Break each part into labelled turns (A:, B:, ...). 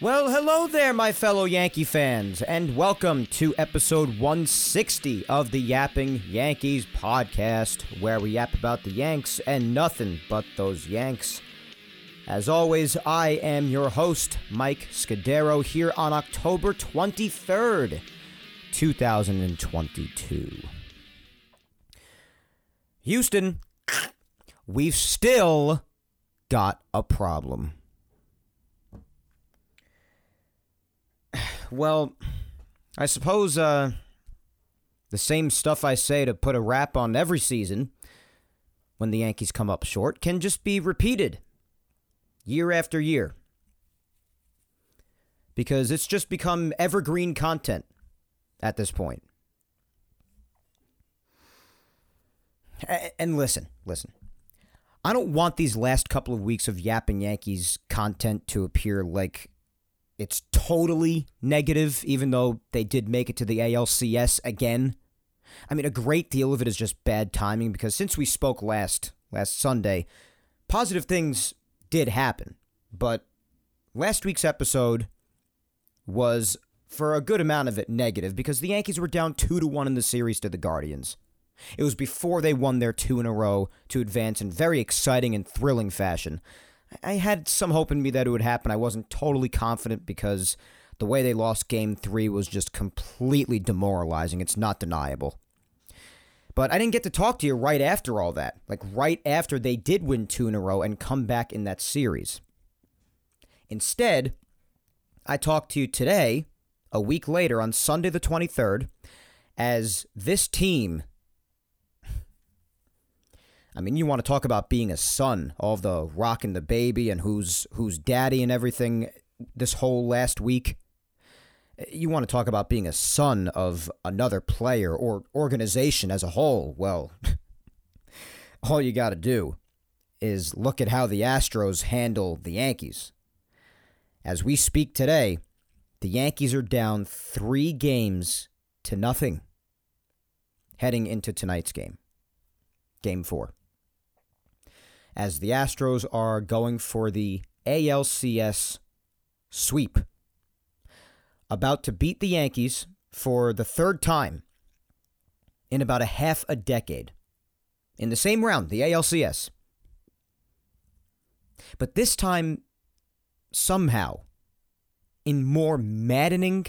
A: Well, hello there, my fellow Yankee fans, and welcome to episode 160 of the Yapping Yankees podcast, where we yap about the Yanks and nothing but those Yanks. As always, I am your host, Mike Scudero, here on October 23rd, 2022. Houston, we've still got a problem. Well, I suppose uh, the same stuff I say to put a wrap on every season when the Yankees come up short can just be repeated year after year. Because it's just become evergreen content at this point. And listen, listen. I don't want these last couple of weeks of Yapping Yankees content to appear like it's totally negative, even though they did make it to the ALCS again. I mean, a great deal of it is just bad timing because since we spoke last last Sunday, positive things did happen. But last week's episode was for a good amount of it negative because the Yankees were down 2 to 1 in the series to the Guardians. It was before they won their two in a row to advance in very exciting and thrilling fashion. I had some hope in me that it would happen. I wasn't totally confident because the way they lost game three was just completely demoralizing. It's not deniable. But I didn't get to talk to you right after all that, like right after they did win two in a row and come back in that series. Instead, I talked to you today, a week later on Sunday the 23rd, as this team I mean, you want to talk about being a son, of the Rock and the baby and who's who's daddy and everything this whole last week. You want to talk about being a son of another player or organization as a whole. Well, all you got to do is look at how the Astros handle the Yankees. As we speak today, the Yankees are down 3 games to nothing heading into tonight's game. Game 4 as the Astros are going for the ALCS sweep. About to beat the Yankees for the third time in about a half a decade. In the same round, the ALCS. But this time, somehow, in more maddening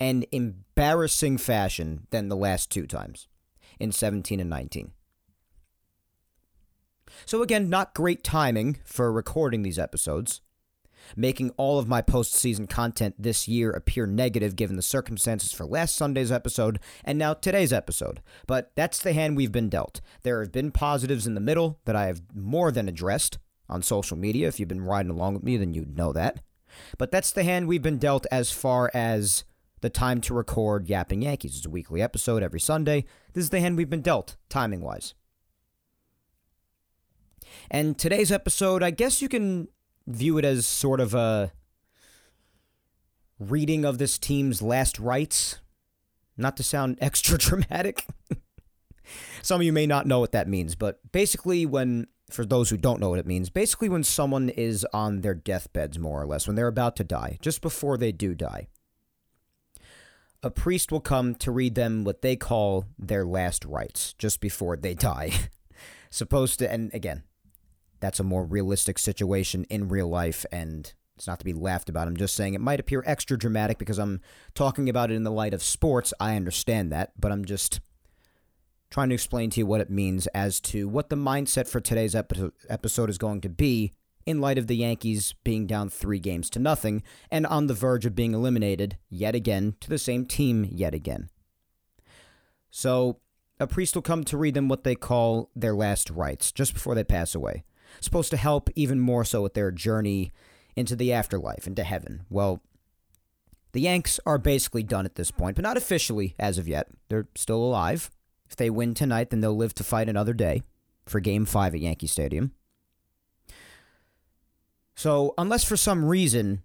A: and embarrassing fashion than the last two times in 17 and 19. So, again, not great timing for recording these episodes, making all of my postseason content this year appear negative given the circumstances for last Sunday's episode and now today's episode. But that's the hand we've been dealt. There have been positives in the middle that I have more than addressed on social media. If you've been riding along with me, then you'd know that. But that's the hand we've been dealt as far as the time to record Yapping Yankees. It's a weekly episode every Sunday. This is the hand we've been dealt, timing wise. And today's episode, I guess you can view it as sort of a reading of this team's last rites. Not to sound extra dramatic. Some of you may not know what that means, but basically, when, for those who don't know what it means, basically, when someone is on their deathbeds, more or less, when they're about to die, just before they do die, a priest will come to read them what they call their last rites, just before they die. Supposed to, and again, that's a more realistic situation in real life and it's not to be laughed about. I'm just saying it might appear extra dramatic because I'm talking about it in the light of sports. I understand that, but I'm just trying to explain to you what it means as to what the mindset for today's episode is going to be in light of the Yankees being down three games to nothing and on the verge of being eliminated yet again to the same team yet again. So, a priest will come to read them what they call their last rites just before they pass away supposed to help even more so with their journey into the afterlife, into heaven. Well, the Yanks are basically done at this point, but not officially as of yet. They're still alive. If they win tonight, then they'll live to fight another day for game five at Yankee Stadium. So, unless for some reason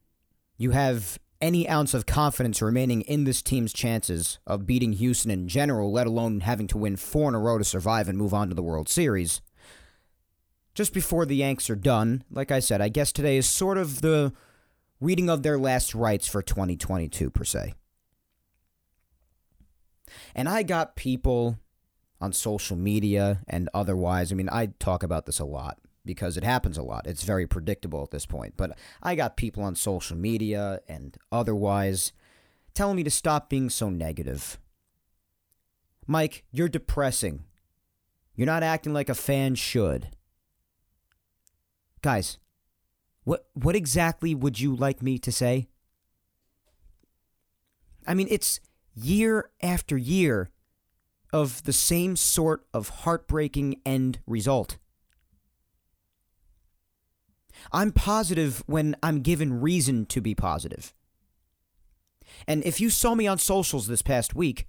A: you have any ounce of confidence remaining in this team's chances of beating Houston in general, let alone having to win four in a row to survive and move on to the World Series, just before the Yanks are done, like I said, I guess today is sort of the reading of their last rites for 2022, per se. And I got people on social media and otherwise. I mean, I talk about this a lot because it happens a lot. It's very predictable at this point. But I got people on social media and otherwise telling me to stop being so negative. Mike, you're depressing. You're not acting like a fan should. Guys, what what exactly would you like me to say? I mean, it's year after year of the same sort of heartbreaking end result. I'm positive when I'm given reason to be positive. And if you saw me on socials this past week,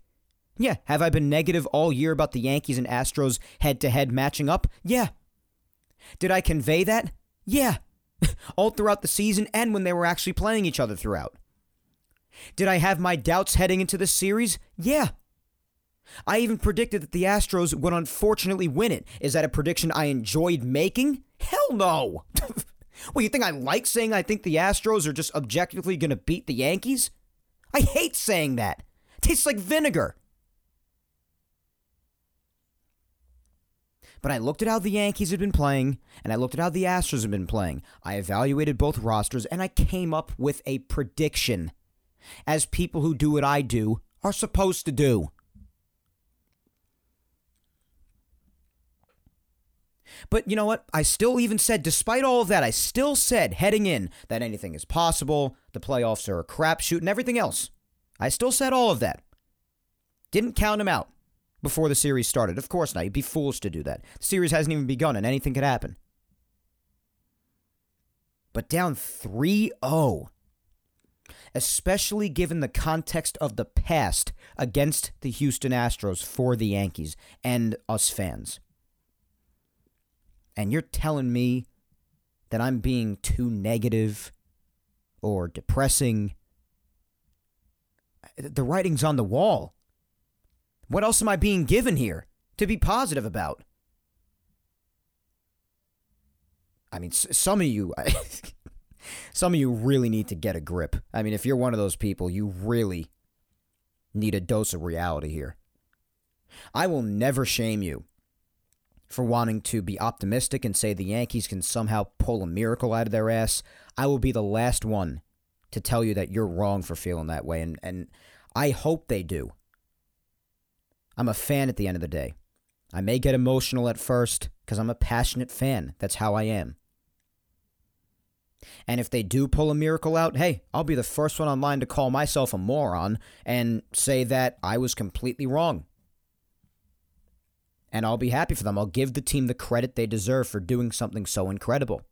A: yeah, have I been negative all year about the Yankees and Astros head to head matching up? Yeah. Did I convey that? Yeah. all throughout the season and when they were actually playing each other throughout. Did I have my doubts heading into this series? Yeah. I even predicted that the Astros would unfortunately win it. Is that a prediction I enjoyed making? Hell no. well, you think I like saying I think the Astros are just objectively going to beat the Yankees? I hate saying that. Tastes like vinegar. But I looked at how the Yankees had been playing, and I looked at how the Astros had been playing. I evaluated both rosters, and I came up with a prediction, as people who do what I do are supposed to do. But you know what? I still even said, despite all of that, I still said heading in that anything is possible, the playoffs are a crapshoot, and everything else. I still said all of that. Didn't count him out before the series started. Of course not. You'd be foolish to do that. The series hasn't even begun and anything could happen. But down 3 0, especially given the context of the past against the Houston Astros for the Yankees and us fans. And you're telling me that I'm being too negative or depressing. The writing's on the wall. What else am I being given here to be positive about? I mean, some of you, some of you really need to get a grip. I mean, if you're one of those people, you really need a dose of reality here. I will never shame you for wanting to be optimistic and say the Yankees can somehow pull a miracle out of their ass. I will be the last one to tell you that you're wrong for feeling that way. And, and I hope they do. I'm a fan at the end of the day. I may get emotional at first because I'm a passionate fan. That's how I am. And if they do pull a miracle out, hey, I'll be the first one online to call myself a moron and say that I was completely wrong. And I'll be happy for them. I'll give the team the credit they deserve for doing something so incredible.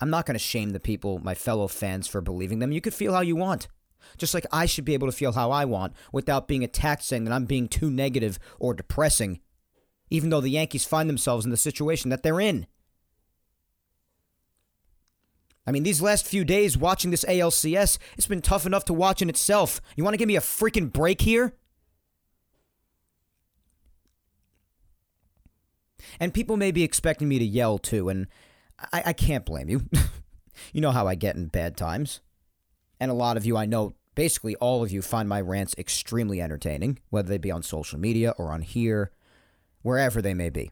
A: I'm not going to shame the people, my fellow fans, for believing them. You could feel how you want. Just like I should be able to feel how I want without being attacked saying that I'm being too negative or depressing, even though the Yankees find themselves in the situation that they're in. I mean, these last few days watching this ALCS, it's been tough enough to watch in itself. You want to give me a freaking break here? And people may be expecting me to yell too, and I, I can't blame you. you know how I get in bad times. And a lot of you I know, basically all of you, find my rants extremely entertaining, whether they be on social media or on here, wherever they may be.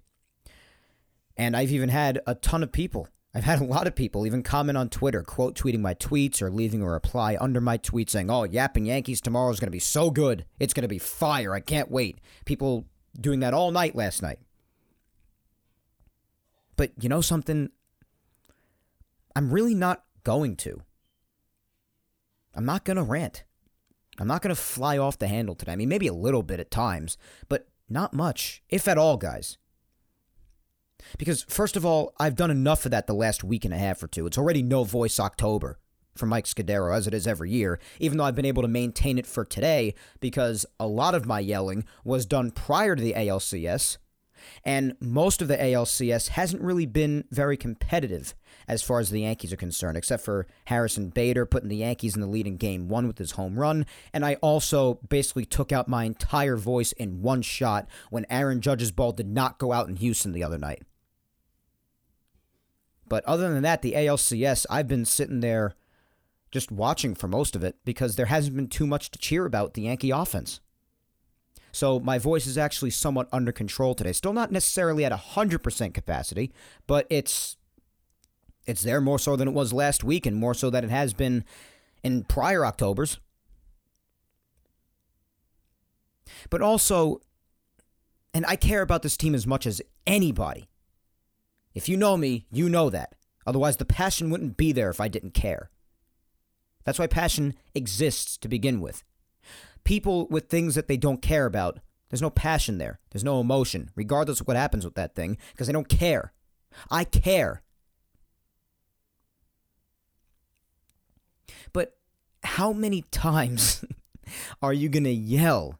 A: And I've even had a ton of people. I've had a lot of people even comment on Twitter, quote tweeting my tweets or leaving a reply under my tweet saying, Oh, Yapping Yankees tomorrow is going to be so good. It's going to be fire. I can't wait. People doing that all night last night. But you know something? I'm really not going to. I'm not going to rant. I'm not going to fly off the handle today. I mean, maybe a little bit at times, but not much, if at all, guys. Because, first of all, I've done enough of that the last week and a half or two. It's already no voice October for Mike Scudero, as it is every year, even though I've been able to maintain it for today because a lot of my yelling was done prior to the ALCS, and most of the ALCS hasn't really been very competitive as far as the Yankees are concerned, except for Harrison Bader putting the Yankees in the lead in game one with his home run. And I also basically took out my entire voice in one shot when Aaron Judge's ball did not go out in Houston the other night. But other than that, the ALCS, I've been sitting there just watching for most of it because there hasn't been too much to cheer about the Yankee offense. So my voice is actually somewhat under control today. Still not necessarily at 100% capacity, but it's it's there more so than it was last week and more so than it has been in prior Octobers. But also and I care about this team as much as anybody. If you know me, you know that. Otherwise, the passion wouldn't be there if I didn't care. That's why passion exists to begin with. People with things that they don't care about, there's no passion there. There's no emotion, regardless of what happens with that thing, because they don't care. I care. But how many times are you going to yell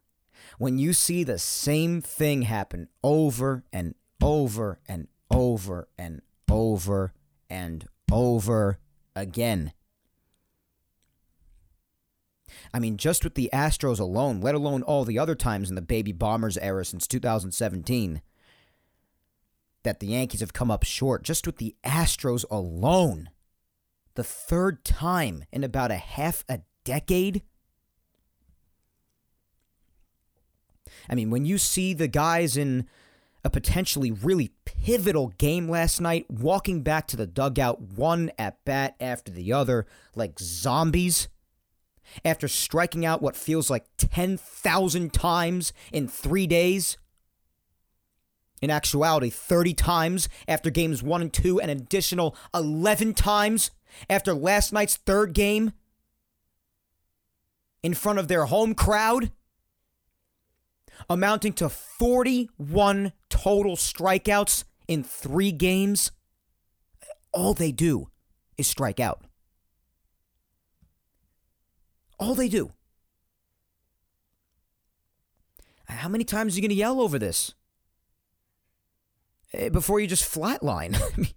A: when you see the same thing happen over and over and over and over and over again. I mean, just with the Astros alone, let alone all the other times in the Baby Bombers era since 2017, that the Yankees have come up short, just with the Astros alone, the third time in about a half a decade. I mean, when you see the guys in a potentially really pivotal game last night, walking back to the dugout one at bat after the other like zombies. After striking out what feels like 10,000 times in three days. In actuality, 30 times after games one and two, an additional 11 times after last night's third game in front of their home crowd amounting to 41 total strikeouts in three games. All they do is strike out. All they do. How many times are you going to yell over this? Eh, before you just flatline.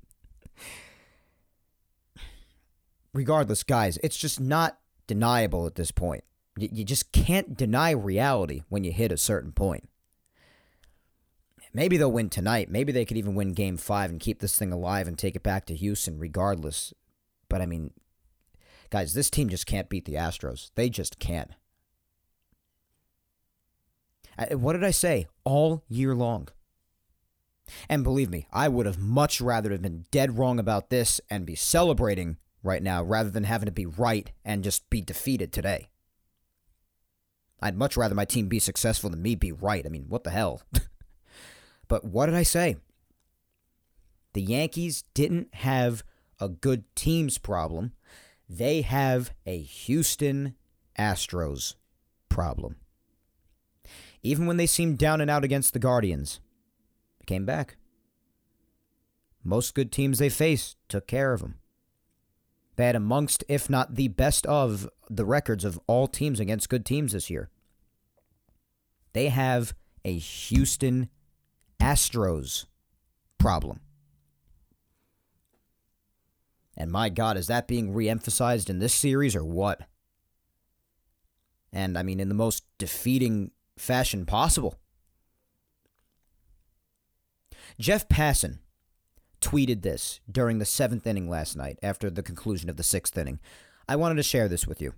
A: regardless, guys, it's just not deniable at this point. You just can't deny reality when you hit a certain point. Maybe they'll win tonight. Maybe they could even win game five and keep this thing alive and take it back to Houston regardless. But I mean, guys, this team just can't beat the Astros. They just can't. What did I say? All year long. And believe me, I would have much rather have been dead wrong about this and be celebrating right now rather than having to be right and just be defeated today. I'd much rather my team be successful than me be right. I mean, what the hell? but what did I say? The Yankees didn't have a good teams problem. They have a Houston Astros problem. Even when they seemed down and out against the Guardians, they came back. Most good teams they faced took care of them. They had amongst, if not the best of, the records of all teams against good teams this year. They have a Houston Astros problem. And my God, is that being reemphasized in this series or what? And I mean, in the most defeating fashion possible. Jeff Passan tweeted this during the seventh inning last night after the conclusion of the sixth inning. I wanted to share this with you.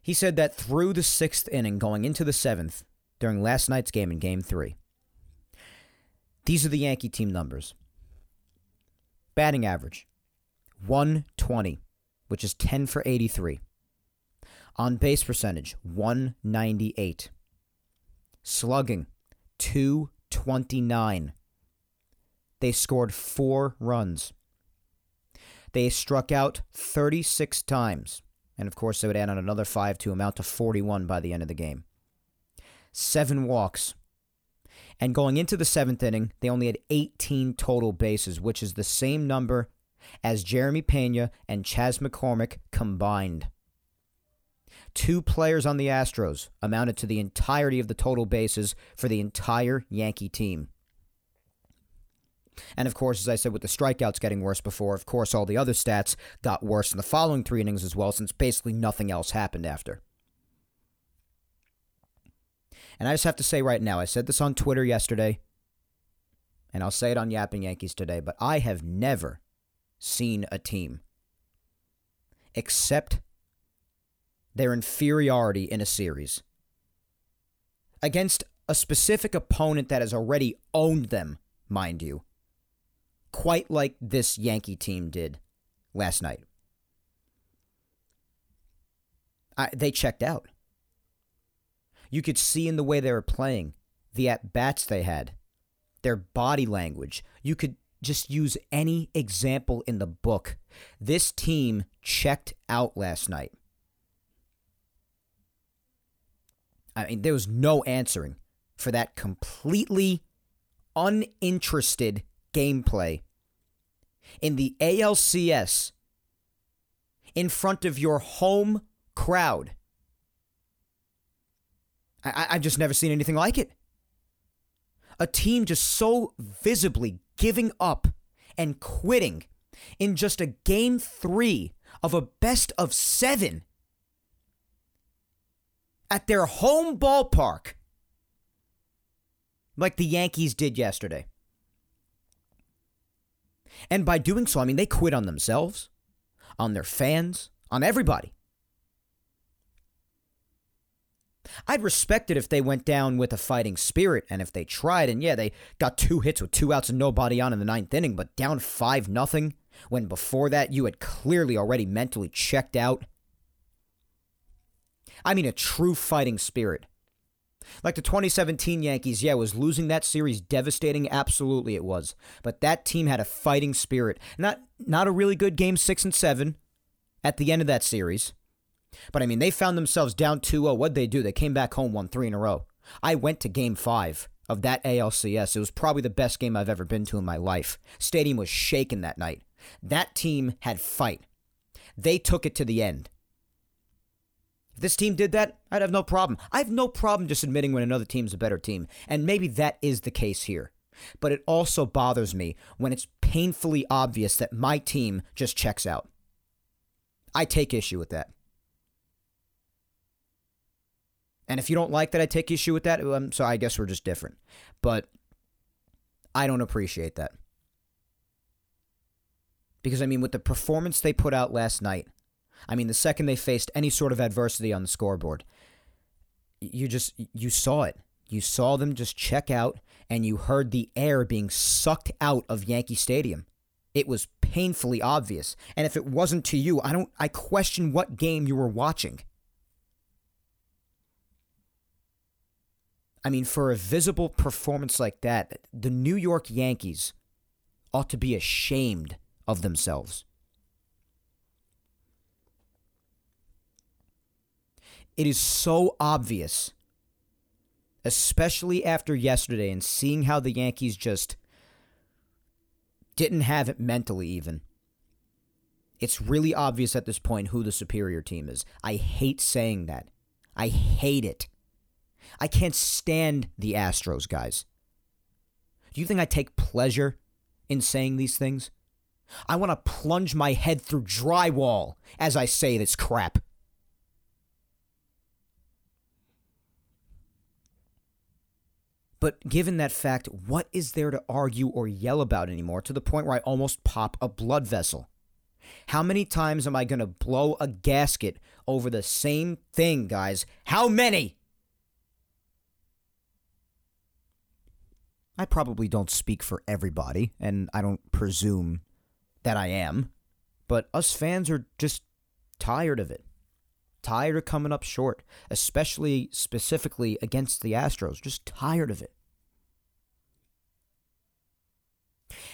A: He said that through the sixth inning, going into the seventh, during last night's game in game three, these are the Yankee team numbers batting average 120, which is 10 for 83. On base percentage 198. Slugging 229. They scored four runs. They struck out 36 times. And of course, they would add on another five to amount to 41 by the end of the game. Seven walks. And going into the seventh inning, they only had 18 total bases, which is the same number as Jeremy Pena and Chas McCormick combined. Two players on the Astros amounted to the entirety of the total bases for the entire Yankee team. And of course, as I said, with the strikeouts getting worse before, of course, all the other stats got worse in the following three innings as well, since basically nothing else happened after. And I just have to say right now, I said this on Twitter yesterday, and I'll say it on Yapping Yankees today, but I have never seen a team accept their inferiority in a series against a specific opponent that has already owned them, mind you, quite like this Yankee team did last night. I, they checked out. You could see in the way they were playing, the at bats they had, their body language. You could just use any example in the book. This team checked out last night. I mean, there was no answering for that completely uninterested gameplay in the ALCS in front of your home crowd. I, have just never seen anything like it. A team just so visibly giving up and quitting in just a game three of a best of seven at their home ballpark, like the Yankees did yesterday. And by doing so, I mean, they quit on themselves, on their fans, on everybody. I'd respect it if they went down with a fighting spirit and if they tried. And yeah, they got two hits with two outs and nobody on in the ninth inning, but down 5 nothing when before that you had clearly already mentally checked out. I mean, a true fighting spirit. Like the 2017 Yankees, yeah, was losing that series devastating. Absolutely, it was. But that team had a fighting spirit. Not not a really good game six and seven at the end of that series. But I mean, they found themselves down 2 0. What'd they do? They came back home, won three in a row. I went to game five of that ALCS. It was probably the best game I've ever been to in my life. Stadium was shaking that night. That team had fight. They took it to the end. If this team did that, I'd have no problem. I have no problem just admitting when another team's a better team. And maybe that is the case here. But it also bothers me when it's painfully obvious that my team just checks out. I take issue with that. And if you don't like that I take issue with that, so I guess we're just different. But I don't appreciate that. Because, I mean, with the performance they put out last night, I mean, the second they faced any sort of adversity on the scoreboard, you just, you saw it. You saw them just check out, and you heard the air being sucked out of Yankee Stadium. It was painfully obvious. And if it wasn't to you, I don't, I question what game you were watching. I mean, for a visible performance like that, the New York Yankees ought to be ashamed of themselves. It is so obvious, especially after yesterday and seeing how the Yankees just didn't have it mentally, even. It's really obvious at this point who the superior team is. I hate saying that. I hate it. I can't stand the Astros, guys. Do you think I take pleasure in saying these things? I want to plunge my head through drywall as I say this crap. But given that fact, what is there to argue or yell about anymore to the point where I almost pop a blood vessel? How many times am I going to blow a gasket over the same thing, guys? How many? I probably don't speak for everybody, and I don't presume that I am, but us fans are just tired of it. Tired of coming up short, especially specifically against the Astros. Just tired of it.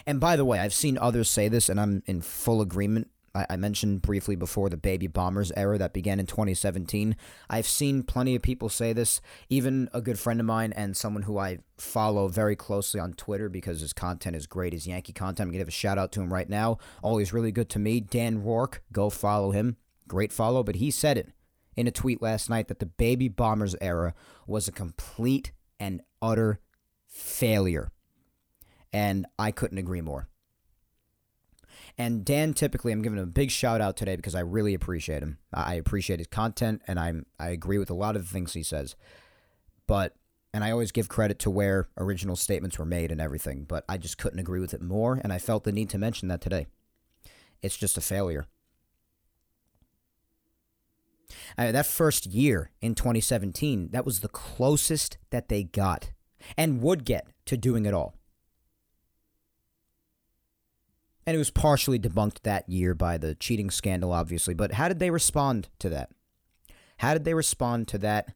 A: And by the way, I've seen others say this, and I'm in full agreement I, I mentioned briefly before the baby bombers era that began in 2017. I've seen plenty of people say this, even a good friend of mine and someone who I follow very closely on Twitter because his content is great. His Yankee content. I'm going to give a shout out to him right now. Always really good to me. Dan Rourke, go follow him. Great follow, but he said it in a tweet last night that the baby bombers era was a complete and utter failure. And I couldn't agree more. And Dan, typically, I'm giving him a big shout out today because I really appreciate him. I appreciate his content, and I'm I agree with a lot of the things he says. But and I always give credit to where original statements were made and everything. But I just couldn't agree with it more, and I felt the need to mention that today. It's just a failure. Mean, that first year in 2017, that was the closest that they got and would get to doing it all. And it was partially debunked that year by the cheating scandal, obviously. But how did they respond to that? How did they respond to that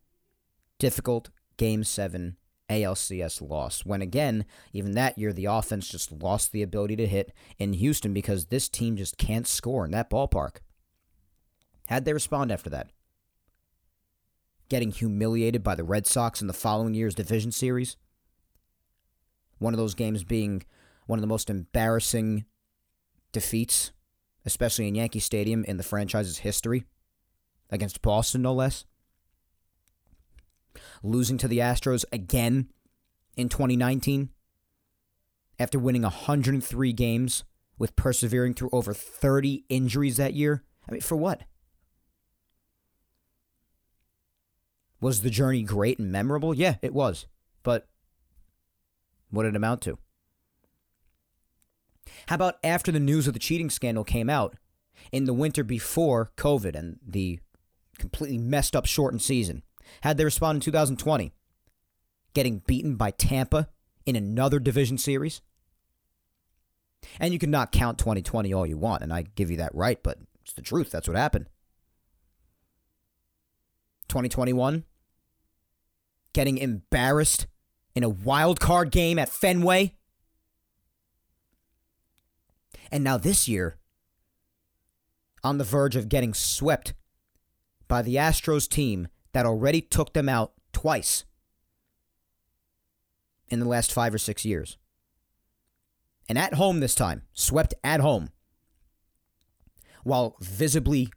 A: difficult Game 7 ALCS loss? When again, even that year, the offense just lost the ability to hit in Houston because this team just can't score in that ballpark. How'd they respond after that? Getting humiliated by the Red Sox in the following year's division series? One of those games being one of the most embarrassing defeats, especially in Yankee Stadium in the franchise's history, against Boston, no less. Losing to the Astros again in 2019 after winning 103 games with persevering through over 30 injuries that year. I mean, for what? Was the journey great and memorable? Yeah, it was. But what did it amount to? How about after the news of the cheating scandal came out in the winter before COVID and the completely messed up shortened season? How'd they respond in 2020? Getting beaten by Tampa in another division series? And you can not count 2020 all you want, and I give you that right, but it's the truth. That's what happened. 2021, getting embarrassed in a wild card game at Fenway and now this year, on the verge of getting swept by the Astros team that already took them out twice in the last five or six years. And at home this time, swept at home, while visibly,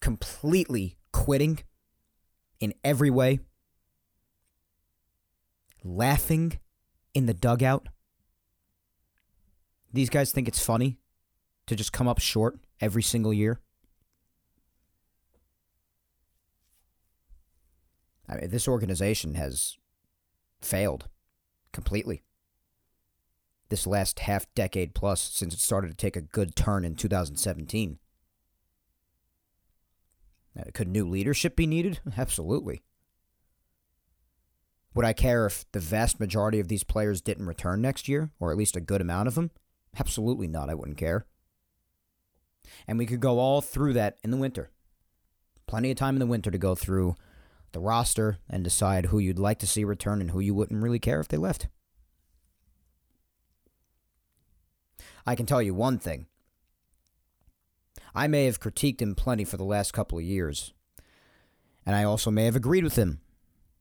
A: completely quitting in every way, laughing in the dugout. These guys think it's funny to just come up short every single year? I mean, this organization has failed completely. This last half decade plus since it started to take a good turn in 2017. Uh, could new leadership be needed? Absolutely. Would I care if the vast majority of these players didn't return next year, or at least a good amount of them? Absolutely not. I wouldn't care. And we could go all through that in the winter. Plenty of time in the winter to go through the roster and decide who you'd like to see return and who you wouldn't really care if they left. I can tell you one thing. I may have critiqued him plenty for the last couple of years, and I also may have agreed with him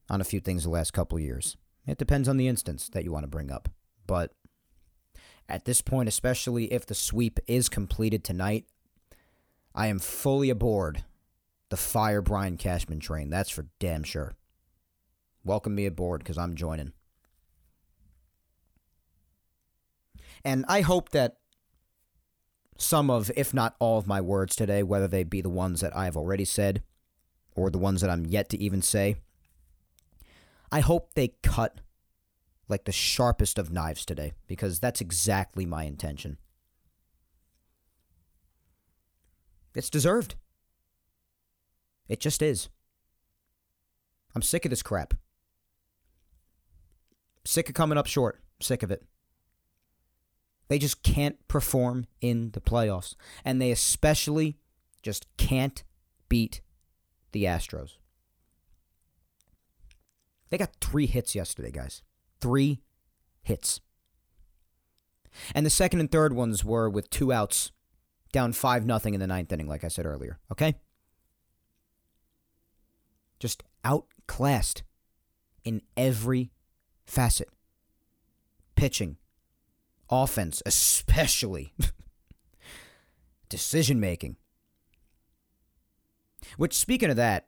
A: on a few things the last couple years. It depends on the instance that you want to bring up. But at this point, especially if the sweep is completed tonight, I am fully aboard the Fire Brian Cashman train. That's for damn sure. Welcome me aboard because I'm joining. And I hope that some of, if not all of my words today, whether they be the ones that I have already said or the ones that I'm yet to even say, I hope they cut like the sharpest of knives today because that's exactly my intention. It's deserved. It just is. I'm sick of this crap. Sick of coming up short. Sick of it. They just can't perform in the playoffs. And they especially just can't beat the Astros. They got three hits yesterday, guys. Three hits. And the second and third ones were with two outs down 5 nothing in the ninth inning, like I said earlier. Okay? Just outclassed in every facet pitching, offense, especially, decision making. Which, speaking of that,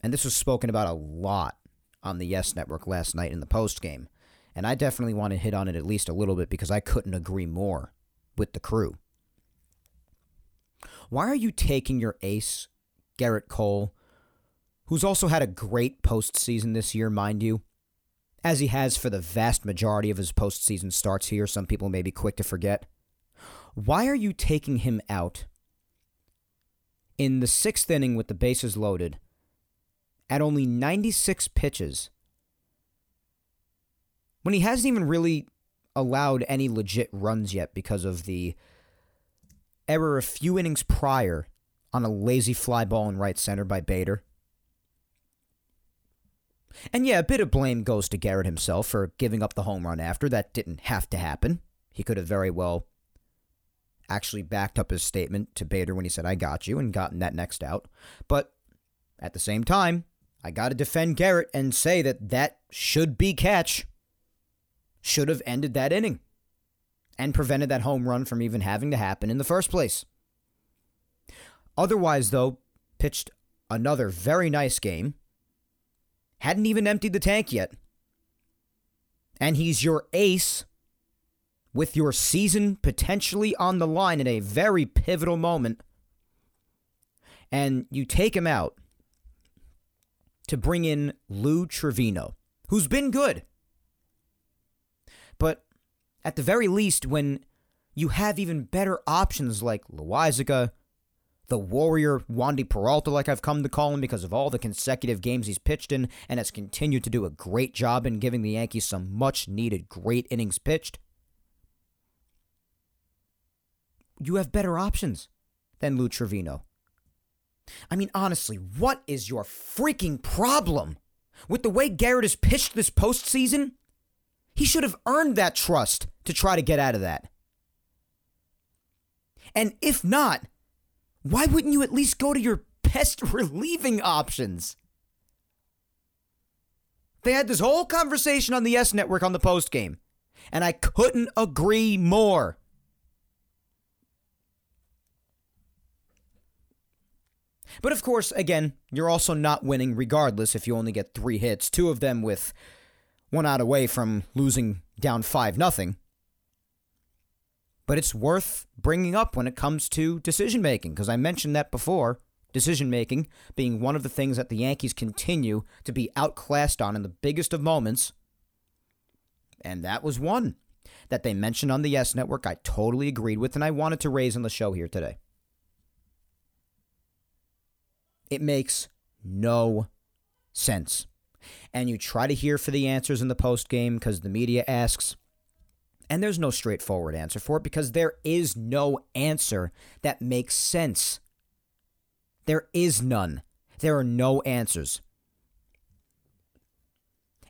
A: and this was spoken about a lot on the Yes Network last night in the post game, and I definitely want to hit on it at least a little bit because I couldn't agree more with the crew. Why are you taking your ace, Gerrit Cole, who's also had a great postseason this year, mind you, as he has for the vast majority of his postseason starts here? Some people may be quick to forget. Why are you taking him out in the sixth inning with the bases loaded at only 96 pitches when he hasn't even really allowed any legit runs yet because of the error a few innings prior on a lazy fly ball in right center by Bader. And yeah, a bit of blame goes to Gerrit himself for giving up the home run after. That didn't have to happen. He could have very well actually backed up his statement to Bader when he said, I got you, and gotten that next out. But at the same time, I got to defend Gerrit and say that that should be catch. Should have ended that inning and prevented that home run from even having to happen in the first place. Otherwise, though, pitched another very nice game. Hadn't even emptied the tank yet. And he's your ace with your season potentially on the line in a very pivotal moment. And you take him out to bring in Lou Trivino, who's been good. But at the very least, when you have even better options like Loaisiga, the warrior Wandy Peralta, like I've come to call him because of all the consecutive games he's pitched in and has continued to do a great job in giving the Yankees some much needed great innings pitched. You have better options than Lou Trivino. I mean, honestly, what is your freaking problem with the way Gerrit has pitched this postseason? He should have earned that trust to try to get out of that. And if not, why wouldn't you at least go to your best relieving options? They had this whole conversation on the Yes Network on the post game, and I couldn't agree more. But of course, again, you're also not winning regardless if you only get three hits, two of them with one out away from losing down 5 nothing. But it's worth bringing up when it comes to decision making, because I mentioned that before. Decision making being one of the things that the Yankees continue to be outclassed on in the biggest of moments. And that was one that they mentioned on the Yes Network. I totally agreed with, and I wanted to raise on the show here today. It makes no sense. And you try to hear for the answers in the post game because the media asks. And there's no straightforward answer for it because there is no answer that makes sense. There is none. There are no answers.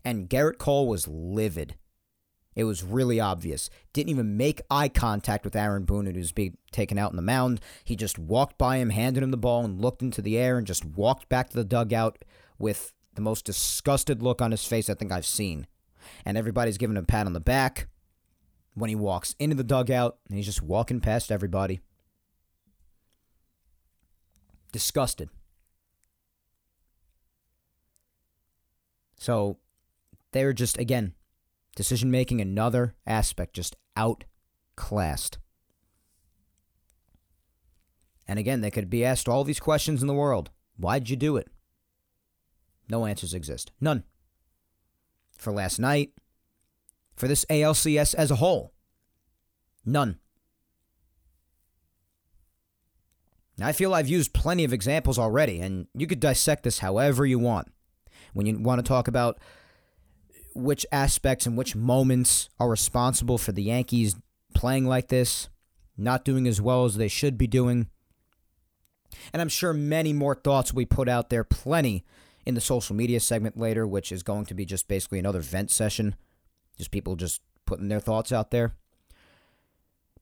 A: And Gerrit Cole was livid it was really obvious. Didn't even make eye contact with Aaron Boone, who was being taken out on the mound. He just walked by him, handed him the ball, and looked into the air and just walked back to the dugout with the most disgusted look on his face I think I've seen. And everybody's giving him a pat on the back when he walks into the dugout, and he's just walking past everybody. Disgusted. So they're just, again, Decision making, another aspect, just outclassed. And again, they could be asked all these questions in the world. Why'd you do it? No answers exist. None. For last night, for this ALCS as a whole, none. Now, I feel I've used plenty of examples already, and you could dissect this however you want. When you want to talk about which aspects and which moments are responsible for the Yankees playing like this, not doing as well as they should be doing. And I'm sure many more thoughts will be put out there, plenty in the social media segment later, which is going to be just basically another vent session. Just people just putting their thoughts out there.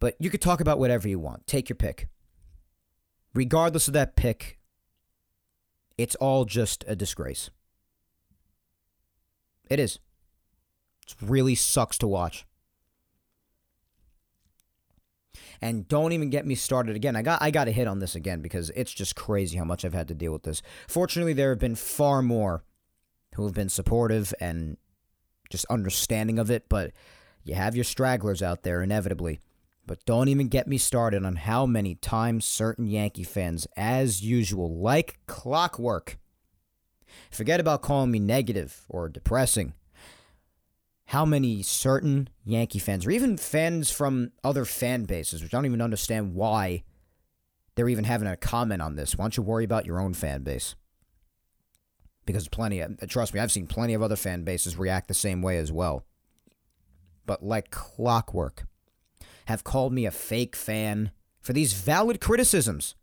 A: But you could talk about whatever you want. Take your pick. regardless of that pick, it's all just a disgrace. It is. It really sucks to watch. And don't even get me started again. I got I got to hit on this again because it's just crazy how much I've had to deal with this. Fortunately, there have been far more who have been supportive and just understanding of it, but you have your stragglers out there inevitably. But don't even get me started on how many times certain Yankee fans, as usual, like clockwork, forget about calling me negative or depressing how many certain Yankee fans, or even fans from other fan bases, which I don't even understand why they're even having a comment on this. Why don't you worry about your own fan base? Because plenty of, trust me, I've seen plenty of other fan bases react the same way as well. But like clockwork, have called me a fake fan for these valid criticisms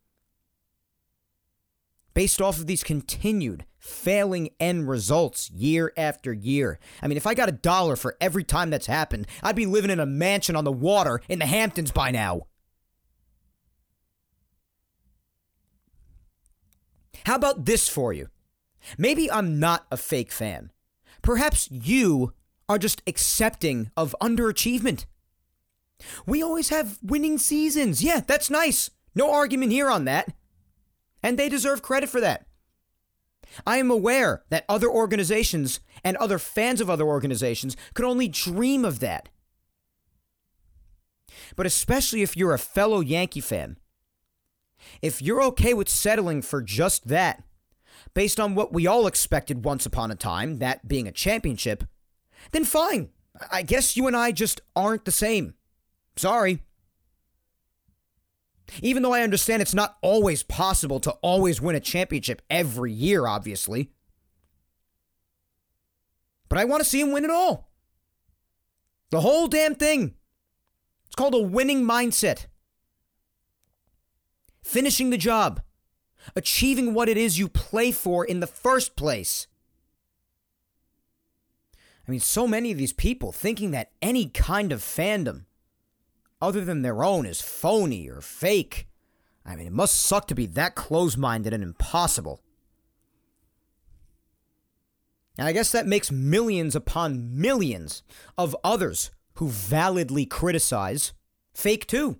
A: based off of these continued failing end results year after year. I mean, if I got a dollar for every time that's happened, I'd be living in a mansion on the water in the Hamptons by now. How about this for you? Maybe I'm not a fake fan. Perhaps you are just accepting of underachievement. We always have winning seasons. Yeah, that's nice. No argument here on that and they deserve credit for that. I am aware that other organizations and other fans of other organizations could only dream of that. But especially if you're a fellow Yankee fan, if you're okay with settling for just that, based on what we all expected once upon a time, that being a championship, then fine. I guess you and I just aren't the same. Sorry. Even though I understand it's not always possible to always win a championship every year, obviously. But I want to see him win it all. The whole damn thing. It's called a winning mindset. Finishing the job. Achieving what it is you play for in the first place. I mean, so many of these people thinking that any kind of fandom other than their own is phony or fake. I mean, it must suck to be that close minded and impossible. And I guess that makes millions upon millions of others who validly criticize fake too,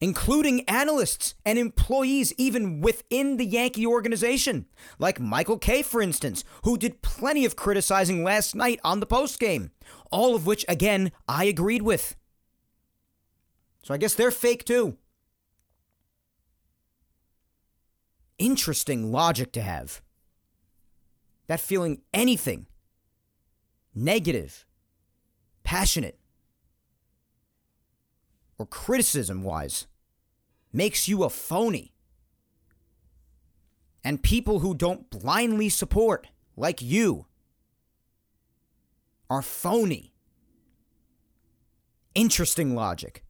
A: including analysts and employees even within the Yankee organization, like Michael Kay, for instance, who did plenty of criticizing last night on the postgame, all of which, again, I agreed with. So I guess they're fake too. Interesting logic to have. That feeling anything negative, passionate, or criticism wise makes you a phony. And people who don't blindly support, like you, are phony. Interesting logic.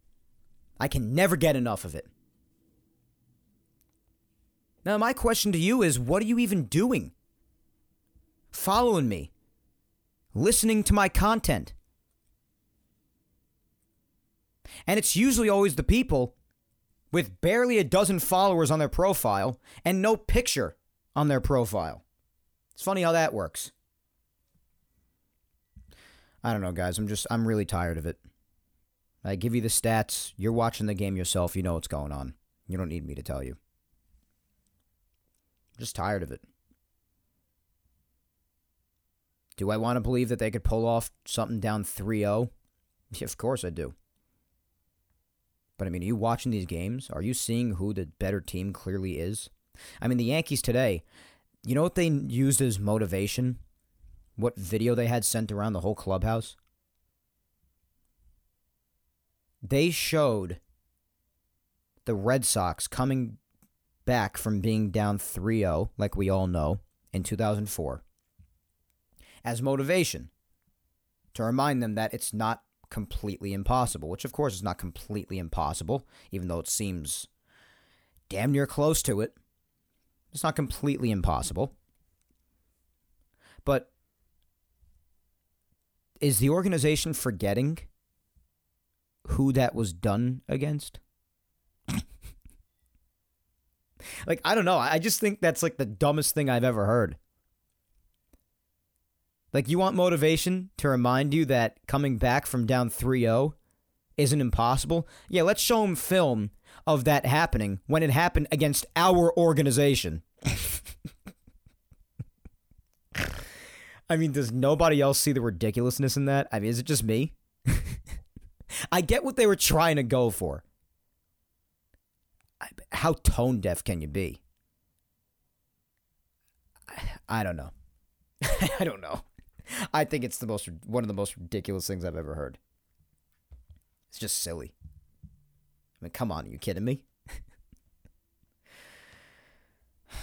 A: I can never get enough of it. Now, my question to you is what are you even doing? Following me, listening to my content. And it's usually always the people with barely a dozen followers on their profile and no picture on their profile. It's funny how that works. I don't know, guys. I'm just, I'm really tired of it. I give you the stats. You're watching the game yourself. You know what's going on. You don't need me to tell you. I'm just tired of it. Do I want to believe that they could pull off something down 3 0? Yeah, of course I do. But I mean, are you watching these games? Are you seeing who the better team clearly is? I mean, the Yankees today, you know what they used as motivation? What video they had sent around the whole clubhouse? They showed the Red Sox coming back from being down 3 0, like we all know, in 2004, as motivation to remind them that it's not completely impossible, which of course is not completely impossible, even though it seems damn near close to it. It's not completely impossible. But is the organization forgetting who that was done against? like I don't know. I just think that's like the dumbest thing I've ever heard. Like you want motivation to remind you that coming back from down 3-0 isn't impossible? Yeah, let's show him film of that happening when it happened against our organization. I mean, does nobody else see the ridiculousness in that? I mean, is it just me? I get what they were trying to go for. How tone deaf can you be? I don't know. I don't know. I think it's the most one of the most ridiculous things I've ever heard. It's just silly. I mean, come on, are you kidding me?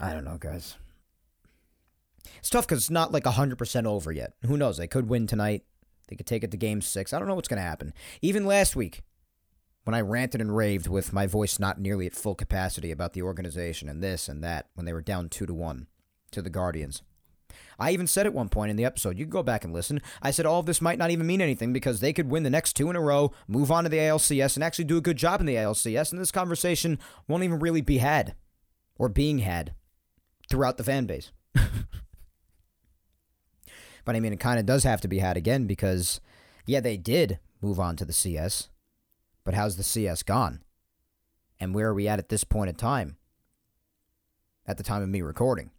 A: I don't know, guys. It's tough because it's not like 100% over yet. Who knows? They could win tonight. They could take it to game six. I don't know what's going to happen. Even last week, when I ranted and raved with my voice not nearly at full capacity about the organization and this and that when they were down two to one to the Guardians. I even said at one point in the episode, you can go back and listen. I said all of this might not even mean anything because they could win the next two in a row, move on to the ALCS, and actually do a good job in the ALCS, and this conversation won't even really be had or being had throughout the fan base. But I mean, it kind of does have to be had again because, yeah, they did move on to the CS, but how's the CS gone? And where are we at at this point in time? At the time of me recording.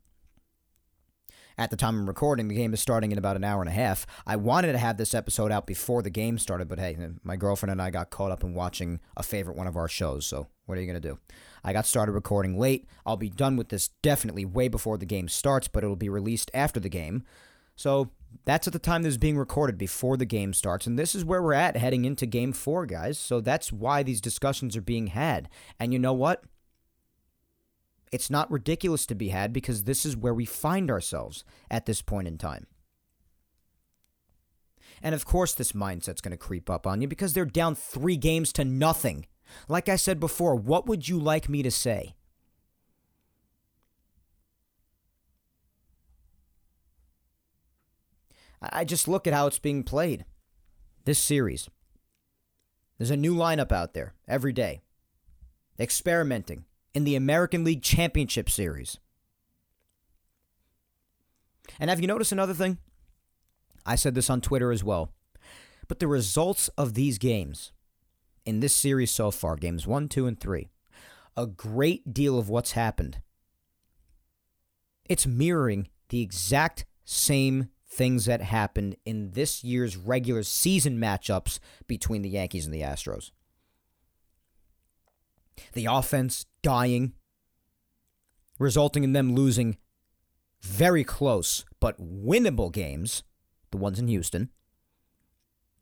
A: At the time of recording, the game is starting in about an hour and a half. I wanted to have this episode out before the game started, but hey, my girlfriend and I got caught up in watching a favorite one of our shows, so what are you going to do? I got started recording late. I'll be done with this definitely way before the game starts, but it'll be released after the game. So that's at the time this is being recorded before the game starts. And this is where we're at heading into game four, guys. So that's why these discussions are being had. And you know what? It's not ridiculous to be had because this is where we find ourselves at this point in time. And of course, this mindset's going to creep up on you because they're down three games to nothing. Like I said before, what would you like me to say? I just look at how it's being played. This series. There's a new lineup out there every day. Experimenting in the American League Championship Series. And have you noticed another thing? I said this on Twitter as well. But the results of these games in this series so far, games one, two, and three, a great deal of what's happened. It's mirroring the exact same things that happened in this year's regular season matchups between the Yankees and the Astros. The offense dying, resulting in them losing very close but winnable games, the ones in Houston,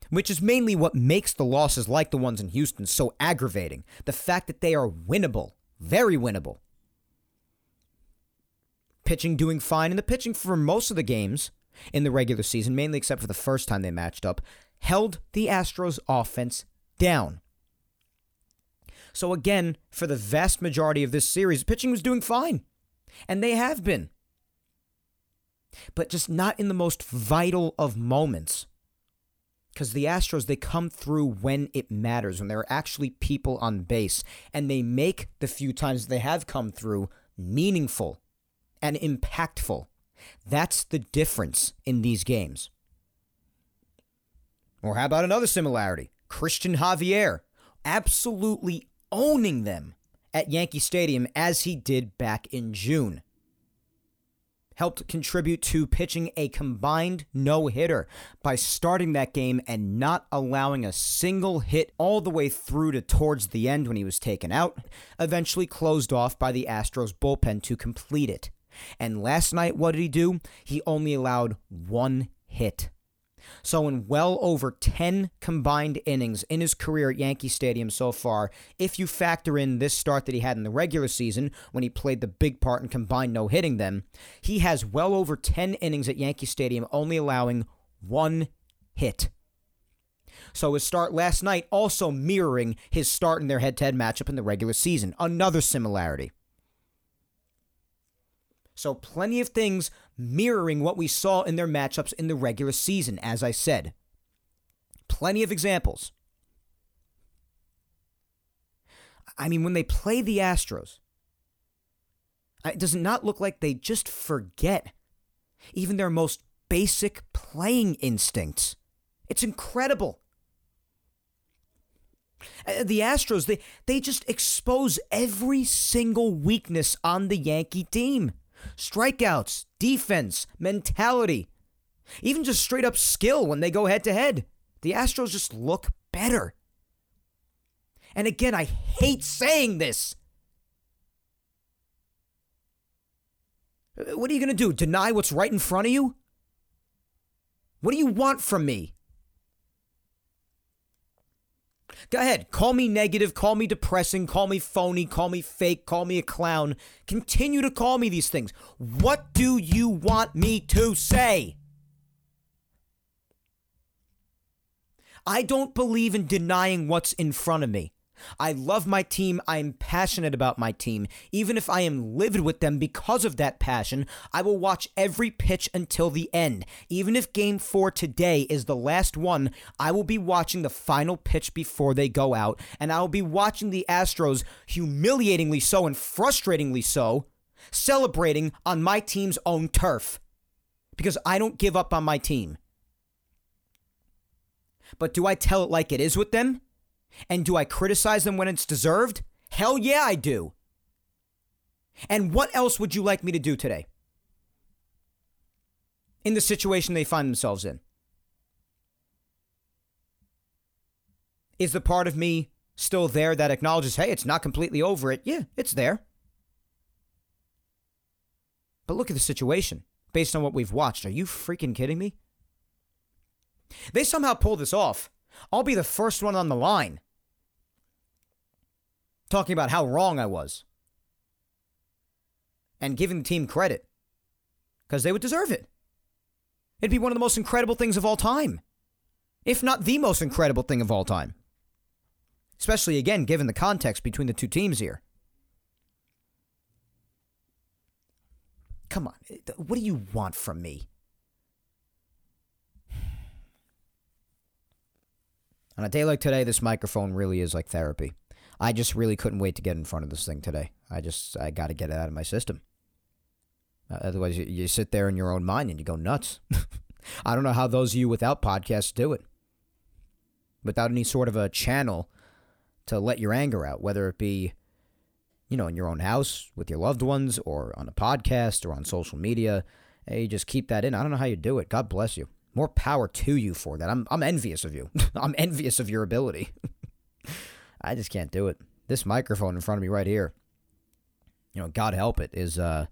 A: which is mainly what makes the losses like the ones in Houston so aggravating. The fact that they are winnable, very winnable. Pitching doing fine, and the pitching for most of the games in the regular season, mainly except for the first time they matched up, held the Astros offense down. So again, for the vast majority of this series, pitching was doing fine. And they have been. But just not in the most vital of moments. Because the Astros, they come through when it matters, when there are actually people on base. And they make the few times they have come through meaningful and impactful. That's the difference in these games. Or how about another similarity? Christian Javier absolutely owning them at Yankee Stadium as he did back in June. Helped contribute to pitching a combined no hitter by starting that game and not allowing a single hit all the way through to towards the end when he was taken out, eventually closed off by the Astros bullpen to complete it. And last night, what did he do? He only allowed one hit. So, in well over 10 combined innings in his career at Yankee Stadium so far, if you factor in this start that he had in the regular season when he played the big part in combined no hitting them, he has well over 10 innings at Yankee Stadium, only allowing one hit. So, his start last night also mirroring his start in their head to head matchup in the regular season. Another similarity. So, plenty of things mirroring what we saw in their matchups in the regular season, as I said. Plenty of examples. I mean, when they play the Astros, it Does not look like they just forget even their most basic playing instincts? It's incredible. Uh, the Astros, they, they just expose every single weakness on the Yankee team strikeouts, defense, mentality, even just straight up skill when they go head to head. The Astros just look better. And again, I hate saying this. What are you going to do? Deny what's right in front of you? What do you want from me? Go ahead. Call me negative. Call me depressing. Call me phony. Call me fake. Call me a clown. Continue to call me these things. What do you want me to say? I don't believe in denying what's in front of me. I love my team. I am passionate about my team. Even if I am livid with them because of that passion, I will watch every pitch until the end. Even if game four today is the last one, I will be watching the final pitch before they go out, and I will be watching the Astros, humiliatingly so and frustratingly so, celebrating on my team's own turf. Because I don't give up on my team. But do I tell it like it is with them? And do I criticize them when it's deserved? Hell yeah, I do. And what else would you like me to do today? In the situation they find themselves in? Is the part of me still there that acknowledges, hey, it's not completely over it? Yeah, it's there. But look at the situation based on what we've watched. Are you freaking kidding me? They somehow pull this off. I'll be the first one on the line talking about how wrong I was and giving the team credit because they would deserve it. It'd be one of the most incredible things of all time, if not the most incredible thing of all time. Especially, again, given the context between the two teams here. Come on, eh, what do you want from me? On a day like today, this microphone really is like therapy. I just really couldn't wait to get in front of this thing today. I just I got to get it out of my system. Uh, otherwise, you, you sit there in your own mind and you go nuts. I don't know how those of you without podcasts do it. Without any sort of a channel to let your anger out, whether it be, you know, in your own house with your loved ones or on a podcast or on social media. Hey, just keep that in. I don't know how you do it. God bless you. More power to you for that. I'm, I'm envious of you. I'm envious of your ability. I just can't do it. This microphone in front of me right here, you know, God help it, is uh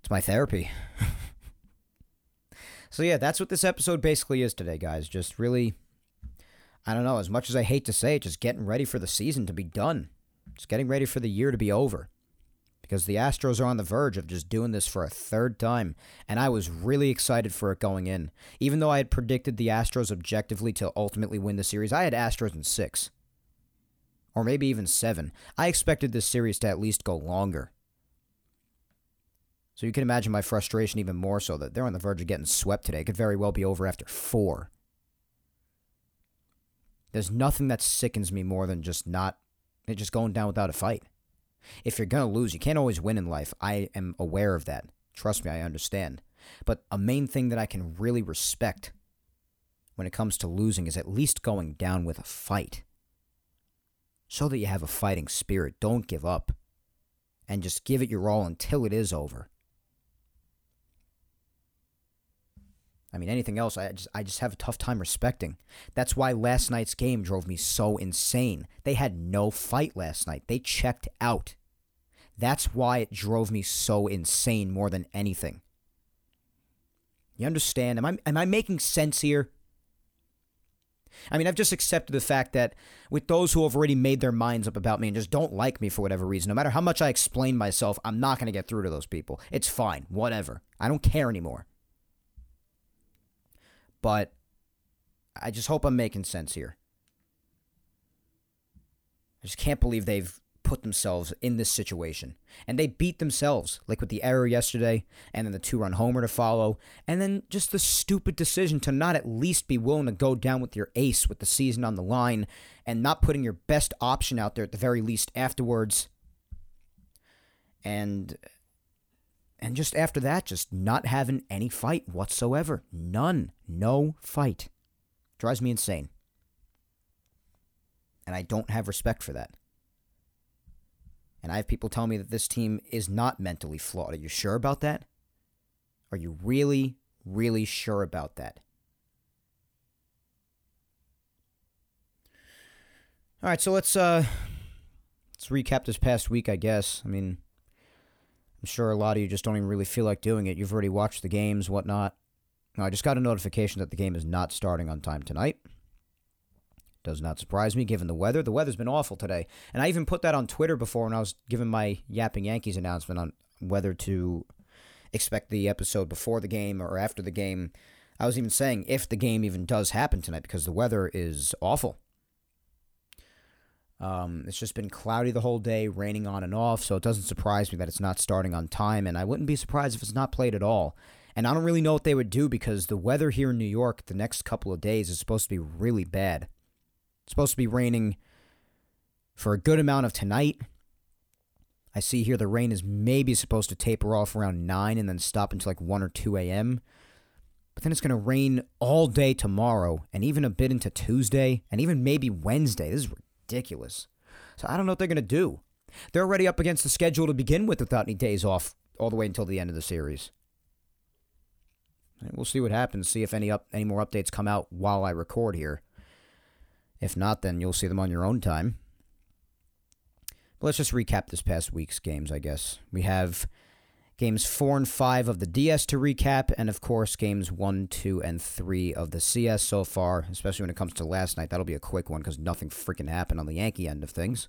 A: it's my therapy. so yeah, that's what this episode basically is today, guys. Just really I don't know, as much as I hate to say it, just getting ready for the season to be done. Just getting ready for the year to be over. Because the Astros are on the verge of just doing this for a third time, and I was really excited for it going in. Even though I had predicted the Astros objectively to ultimately win the series, I had Astros in six or maybe even seven. I expected this series to at least go longer. So you can imagine my frustration even more so that they're on the verge of getting swept today. It could very well be over after four. There's nothing that sickens me more than just not just going down without a fight. If you're going to lose, you can't always win in life. I am aware of that. Trust me, I understand. But a main thing that I can really respect when it comes to losing is at least going down with a fight. Show that you have a fighting spirit. Don't give up. And just give it your all until it is over. I mean, anything else, I just, I just have a tough time respecting. That's why last night's game drove me so insane. They had no fight last night, they checked out. That's why it drove me so insane more than anything. You understand? Am I, am I making sense here? I mean, I've just accepted the fact that with those who have already made their minds up about me and just don't like me for whatever reason, no matter how much I explain myself, I'm not going to get through to those people. It's fine, whatever. I don't care anymore. But I just hope I'm making sense here. I just can't believe they've put themselves in this situation. And they beat themselves, like with the error yesterday, and then the two run homer to follow, and then just the stupid decision to not at least be willing to go down with your ace with the season on the line and not putting your best option out there at the very least afterwards. and and just after that, just not having any fight whatsoever. None. No fight. Drives me insane. And I don't have respect for that. And I have people tell me that this team is not mentally flawed. Are you sure about that? Are you really, really sure about that? All right, so let's uh let's recap this past week, I guess. I mean, I'm sure a lot of you just don't even really feel like doing it. You've already watched the games, whatnot. I just got a notification that the game is not starting on time tonight. Does not surprise me given the weather. The weather's been awful today. And I even put that on Twitter before when I was giving my Yapping Yankees announcement on whether to expect the episode before the game or after the game. I was even saying if the game even does happen tonight because the weather is awful. Um, it's just been cloudy the whole day, raining on and off, so it doesn't surprise me that it's not starting on time, and I wouldn't be surprised if it's not played at all. And I don't really know what they would do because the weather here in New York the next couple of days is supposed to be really bad. Supposed to be raining for a good amount of tonight. I see here the rain is maybe supposed to taper off around 9 and then stop until like 1 or 2 a.m. But then it's going to rain all day tomorrow and even a bit into Tuesday and even maybe Wednesday. This is ridiculous. So I don't know what they're going to do. They're already up against the schedule to begin with without any days off all the way until the end of the series. And we'll see what happens. See if any up any more updates come out while I record here. If not, then you'll see them on your own time. But let's just recap this past week's games. I guess we have games four and five of the DS to recap, and of course games one, two, and three of the CS so far. Especially when it comes to last night, that'll be a quick one because nothing freaking happened on the Yankee end of things.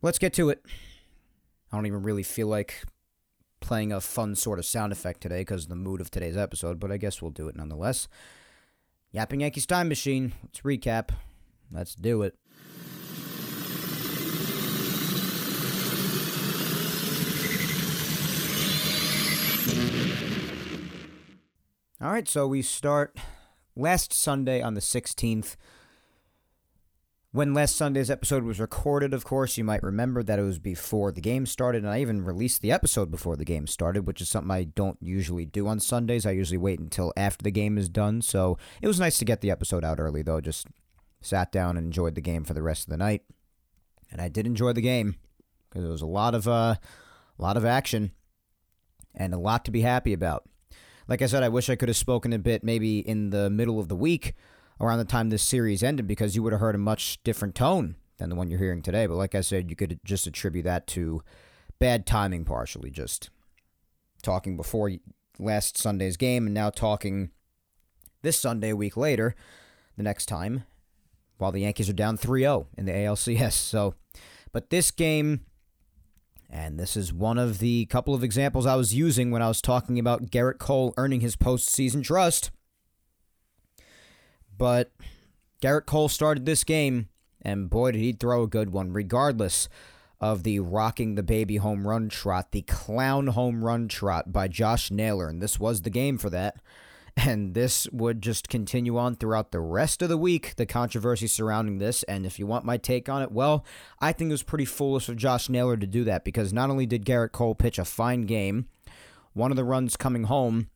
A: Let's get to it. I don't even really feel like playing a fun sort of sound effect today because of the mood of today's episode, but I guess we'll do it nonetheless. Yapping Yankees Time Machine. Let's recap. Let's do it. All right, so we start last Sunday on the 16th. When last Sunday's episode was recorded, of course, you might remember that it was before the game started, and I even released the episode before the game started, which is something I don't usually do on Sundays. I usually wait until after the game is done, so it was nice to get the episode out early, though. Just sat down and enjoyed the game for the rest of the night, and I did enjoy the game because it was a lot of uh, a lot of action and a lot to be happy about. Like I said, I wish I could have spoken a bit maybe in the middle of the week around the time this series ended because you would have heard a much different tone than the one you're hearing today. But like I said, you could just attribute that to bad timing, partially. Just talking before last Sunday's game and now talking this Sunday, a week later, the next time, while the Yankees are down 3 0 in the ALCS. So, but this game, and this is one of the couple of examples I was using when I was talking about Gerrit Cole earning his postseason trust. But Gerrit Cole started this game, and boy, did he throw a good one, regardless of the rocking the baby home run trot, the clown home run trot by Josh Naylor. And this was the game for that. And this would just continue on throughout the rest of the week, the controversy surrounding this. And if you want my take on it, well, I think it was pretty foolish of Josh Naylor to do that because not only did Gerrit Cole pitch a fine game, one of the runs coming home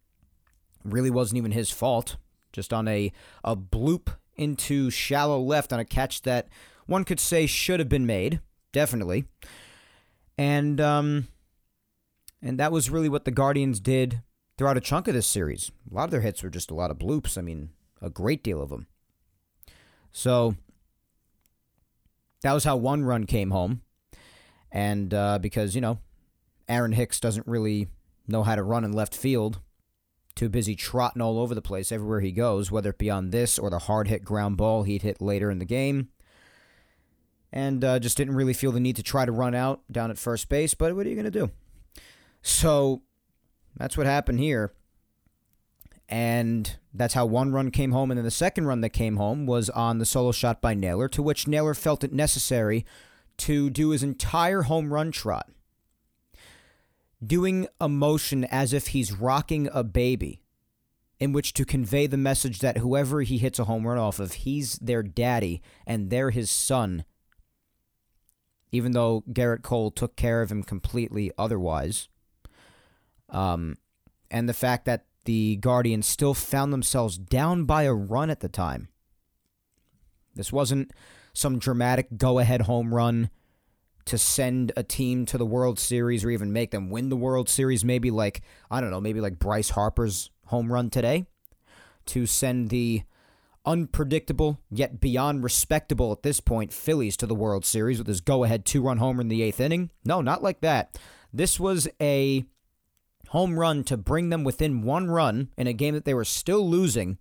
A: really wasn't even his fault just on a, a bloop into shallow left on a catch that one could say should have been made, definitely. And um, and that was really what the Guardians did throughout a chunk of this series. A lot of their hits were just a lot of bloops. I mean, a great deal of them. So that was how one run came home. And uh, because, you know, Aaron Hicks doesn't really know how to run in left field, too busy trotting all over the place everywhere he goes, whether it be on this or the hard hit ground ball he'd hit later in the game. And uh, just didn't really feel the need to try to run out down at first base, but what are you going to do? So that's what happened here. And that's how one run came home. And then the second run that came home was on the solo shot by Naylor, to which Naylor felt it necessary to do his entire home run trot doing a motion as if he's rocking a baby, in which to convey the message that whoever he hits a home run off of, he's their daddy and they're his son. even though Gerrit Cole took care of him completely otherwise. Um, and the fact that the Guardians still found themselves down by a run at the time. This wasn't some dramatic go ahead home run to send a team to the World Series or even make them win the World Series. Maybe like, I don't know, maybe like Bryce Harper's home run today to send the unpredictable yet beyond respectable at this point Phillies to the World Series with his go ahead two run homer in the eighth inning. No, not like that. This was a home run to bring them within one run in a game that they were still losing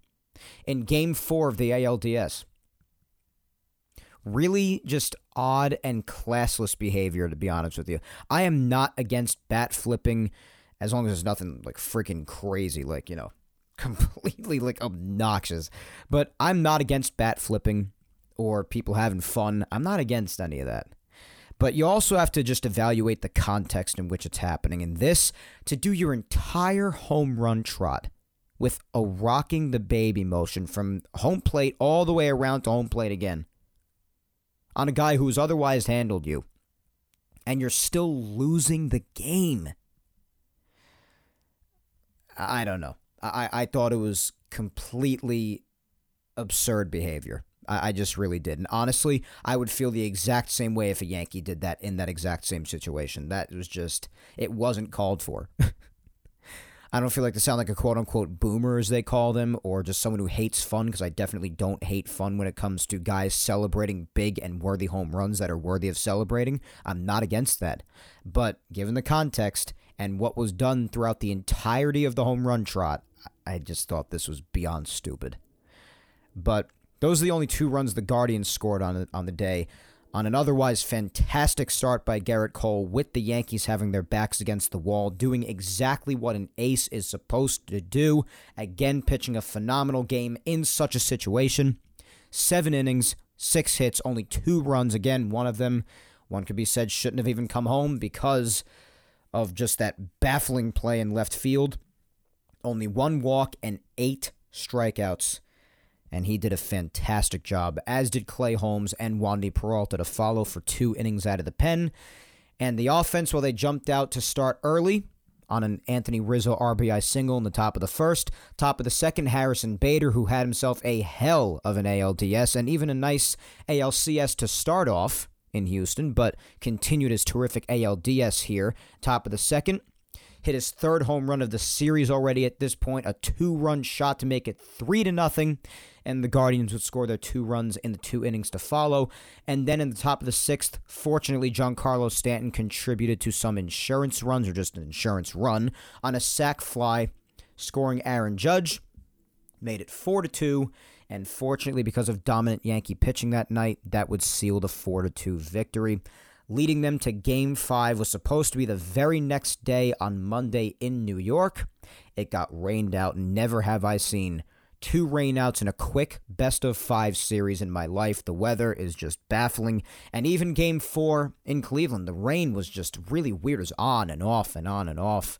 A: in game four of the ALDS. Really just odd and classless behavior, to be honest with you. I am not against bat flipping as long as there's nothing like freaking crazy, like, you know, completely like obnoxious. But I'm not against bat flipping or people having fun. I'm not against any of that. But you also have to just evaluate the context in which it's happening. And this, to do your entire home run trot with a rocking the baby motion from home plate all the way around to home plate again on a guy who's otherwise handled you, and you're still losing the game. I don't know. I, I thought it was completely absurd behavior. I, I just really did. And honestly, I would feel the exact same way if a Yankee did that in that exact same situation. That was just, it wasn't called for. I don't feel like to sound like a quote unquote boomer, as they call them, or just someone who hates fun, because I definitely don't hate fun when it comes to guys celebrating big and worthy home runs that are worthy of celebrating. I'm not against that. But given the context and what was done throughout the entirety of the home run trot, I just thought this was beyond stupid. But those are the only two runs the Guardians scored on on the day. On an otherwise fantastic start by Gerrit Cole, with the Yankees having their backs against the wall, doing exactly what an ace is supposed to do. Again, pitching a phenomenal game in such a situation. Seven innings, six hits, only two runs. Again, one of them, one could be said, shouldn't have even come home because of just that baffling play in left field. Only one walk and eight strikeouts and he did a fantastic job, as did Clay Holmes and Wandy Peralta to follow for two innings out of the pen. And the offense, while they jumped out to start early on an Anthony Rizzo RBI single in the top of the first, top of the second, Harrison Bader, who had himself a hell of an ALDS and even a nice ALCS to start off in Houston, but continued his terrific ALDS here, top of the second hit his third home run of the series already at this point, a two-run shot to make it 3 to nothing and the Guardians would score their two runs in the two innings to follow. And then in the top of the sixth, fortunately, Giancarlo Stanton contributed to some insurance runs, or just an insurance run, on a sac fly, scoring Aaron Judge. Made it 4 to 2. And fortunately, because of dominant Yankee pitching that night, that would seal the 4 to 2 victory. Leading them to game five was supposed to be the very next day on Monday in New York. It got rained out. Never have I seen two rainouts in a quick best of five series in my life. The weather is just baffling. And even game four in Cleveland, the rain was just really weird. It was on and off and on and off.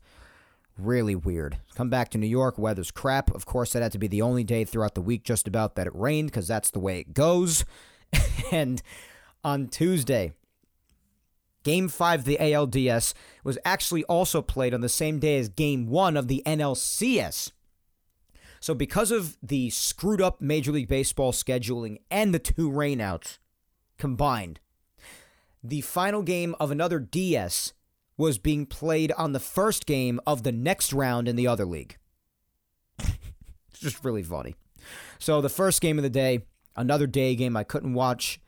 A: Really weird. Come back to New York, weather's crap. Of course, that had to be the only day throughout the week just about that it rained because that's the way it goes. and on Tuesday, Game 5 of the ALDS was actually also played on the same day as Game 1 of the NLCS. So, because of the screwed up Major League Baseball scheduling and the two rainouts combined, the final game of another DS was being played on the first game of the next round in the other league. it's just really funny. So, the first game of the day, another day game I couldn't watch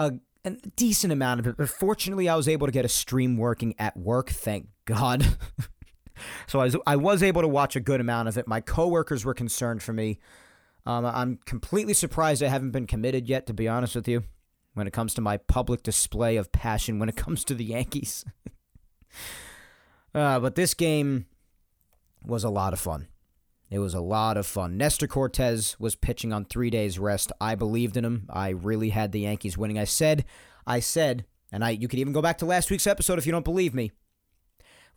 A: a, a decent amount of it, but fortunately, I was able to get a stream working at work. Thank God. So I was, I was able to watch a good amount of it. My coworkers were concerned for me. Um, I'm completely surprised I haven't been committed yet, to be honest with you, when it comes to my public display of passion when it comes to the Yankees. uh, but this game was a lot of fun. It was a lot of fun. Nestor Cortes was pitching on three days rest. I believed in him. I really had the Yankees winning. I said, I said, and I you could even go back to last week's episode if you don't believe me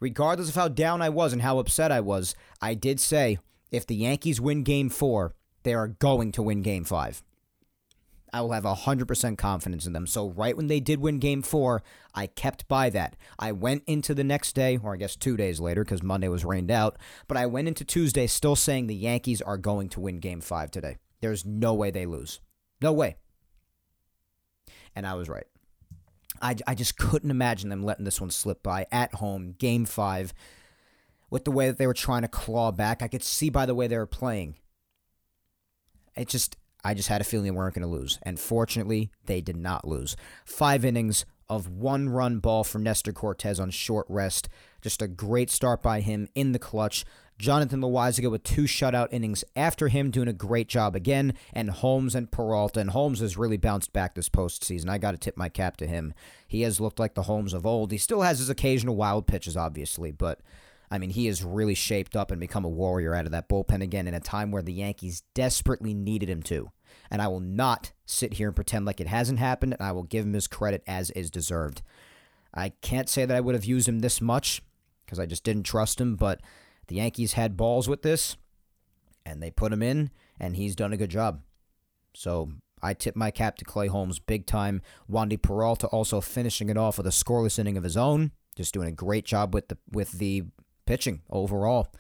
A: regardless of how down I was and how upset I was, I did say if the Yankees win game four, they are going to win game five. I will have 100% confidence in them. So, right when they did win game four, I kept by that. I went into the next day, or I guess two days later, because Monday was rained out, but I went into Tuesday still saying the Yankees are going to win game five today. There's no way they lose. No way. And I was right. I, I just couldn't imagine them letting this one slip by at home, game five, with the way that they were trying to claw back. I could see by the way they were playing. It just, I just had a feeling they weren't going to lose. And fortunately, they did not lose. Five innings of one run ball for Nestor Cortes on short rest. Just a great start by him in the clutch. Jonathan Loaisiga with two shutout innings after him, doing a great job again. And Holmes and Peralta. And Holmes has really bounced back this postseason. I got to tip my cap to him. He has looked like the Holmes of old. He still has his occasional wild pitches, obviously, but I mean, he has really shaped up and become a warrior out of that bullpen again in a time where the Yankees desperately needed him to. And I will not sit here and pretend like it hasn't happened, and I will give him his credit as is deserved. I can't say that I would have used him this much because I just didn't trust him, but the Yankees had balls with this, and they put him in, and he's done a good job. So I tip my cap to Clay Holmes big time. Wandy Peralta also finishing it off with a scoreless inning of his own, just doing a great job with the with the pitching overall.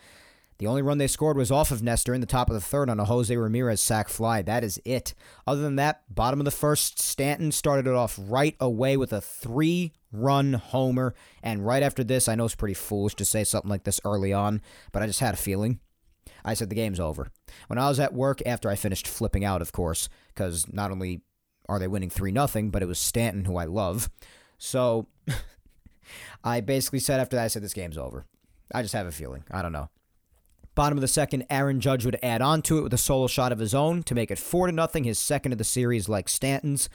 A: The only run they scored was off of Nestor in the top of the third on a Jose Ramirez sac fly. That is it. Other than that, bottom of the first, Stanton started it off right away with a three run homer. And right after this, I know it's pretty foolish to say something like this early on, but I just had a feeling. I said the game's over. When I was at work after I finished flipping out, of course, because not only are they winning 3 0, but it was Stanton who I love. So I basically said after that, I said this game's over. I just have a feeling. I don't know. Bottom of the second, Aaron Judge would add on to it with a solo shot of his own to make it four to nothing, his second of the series, like Stanton's.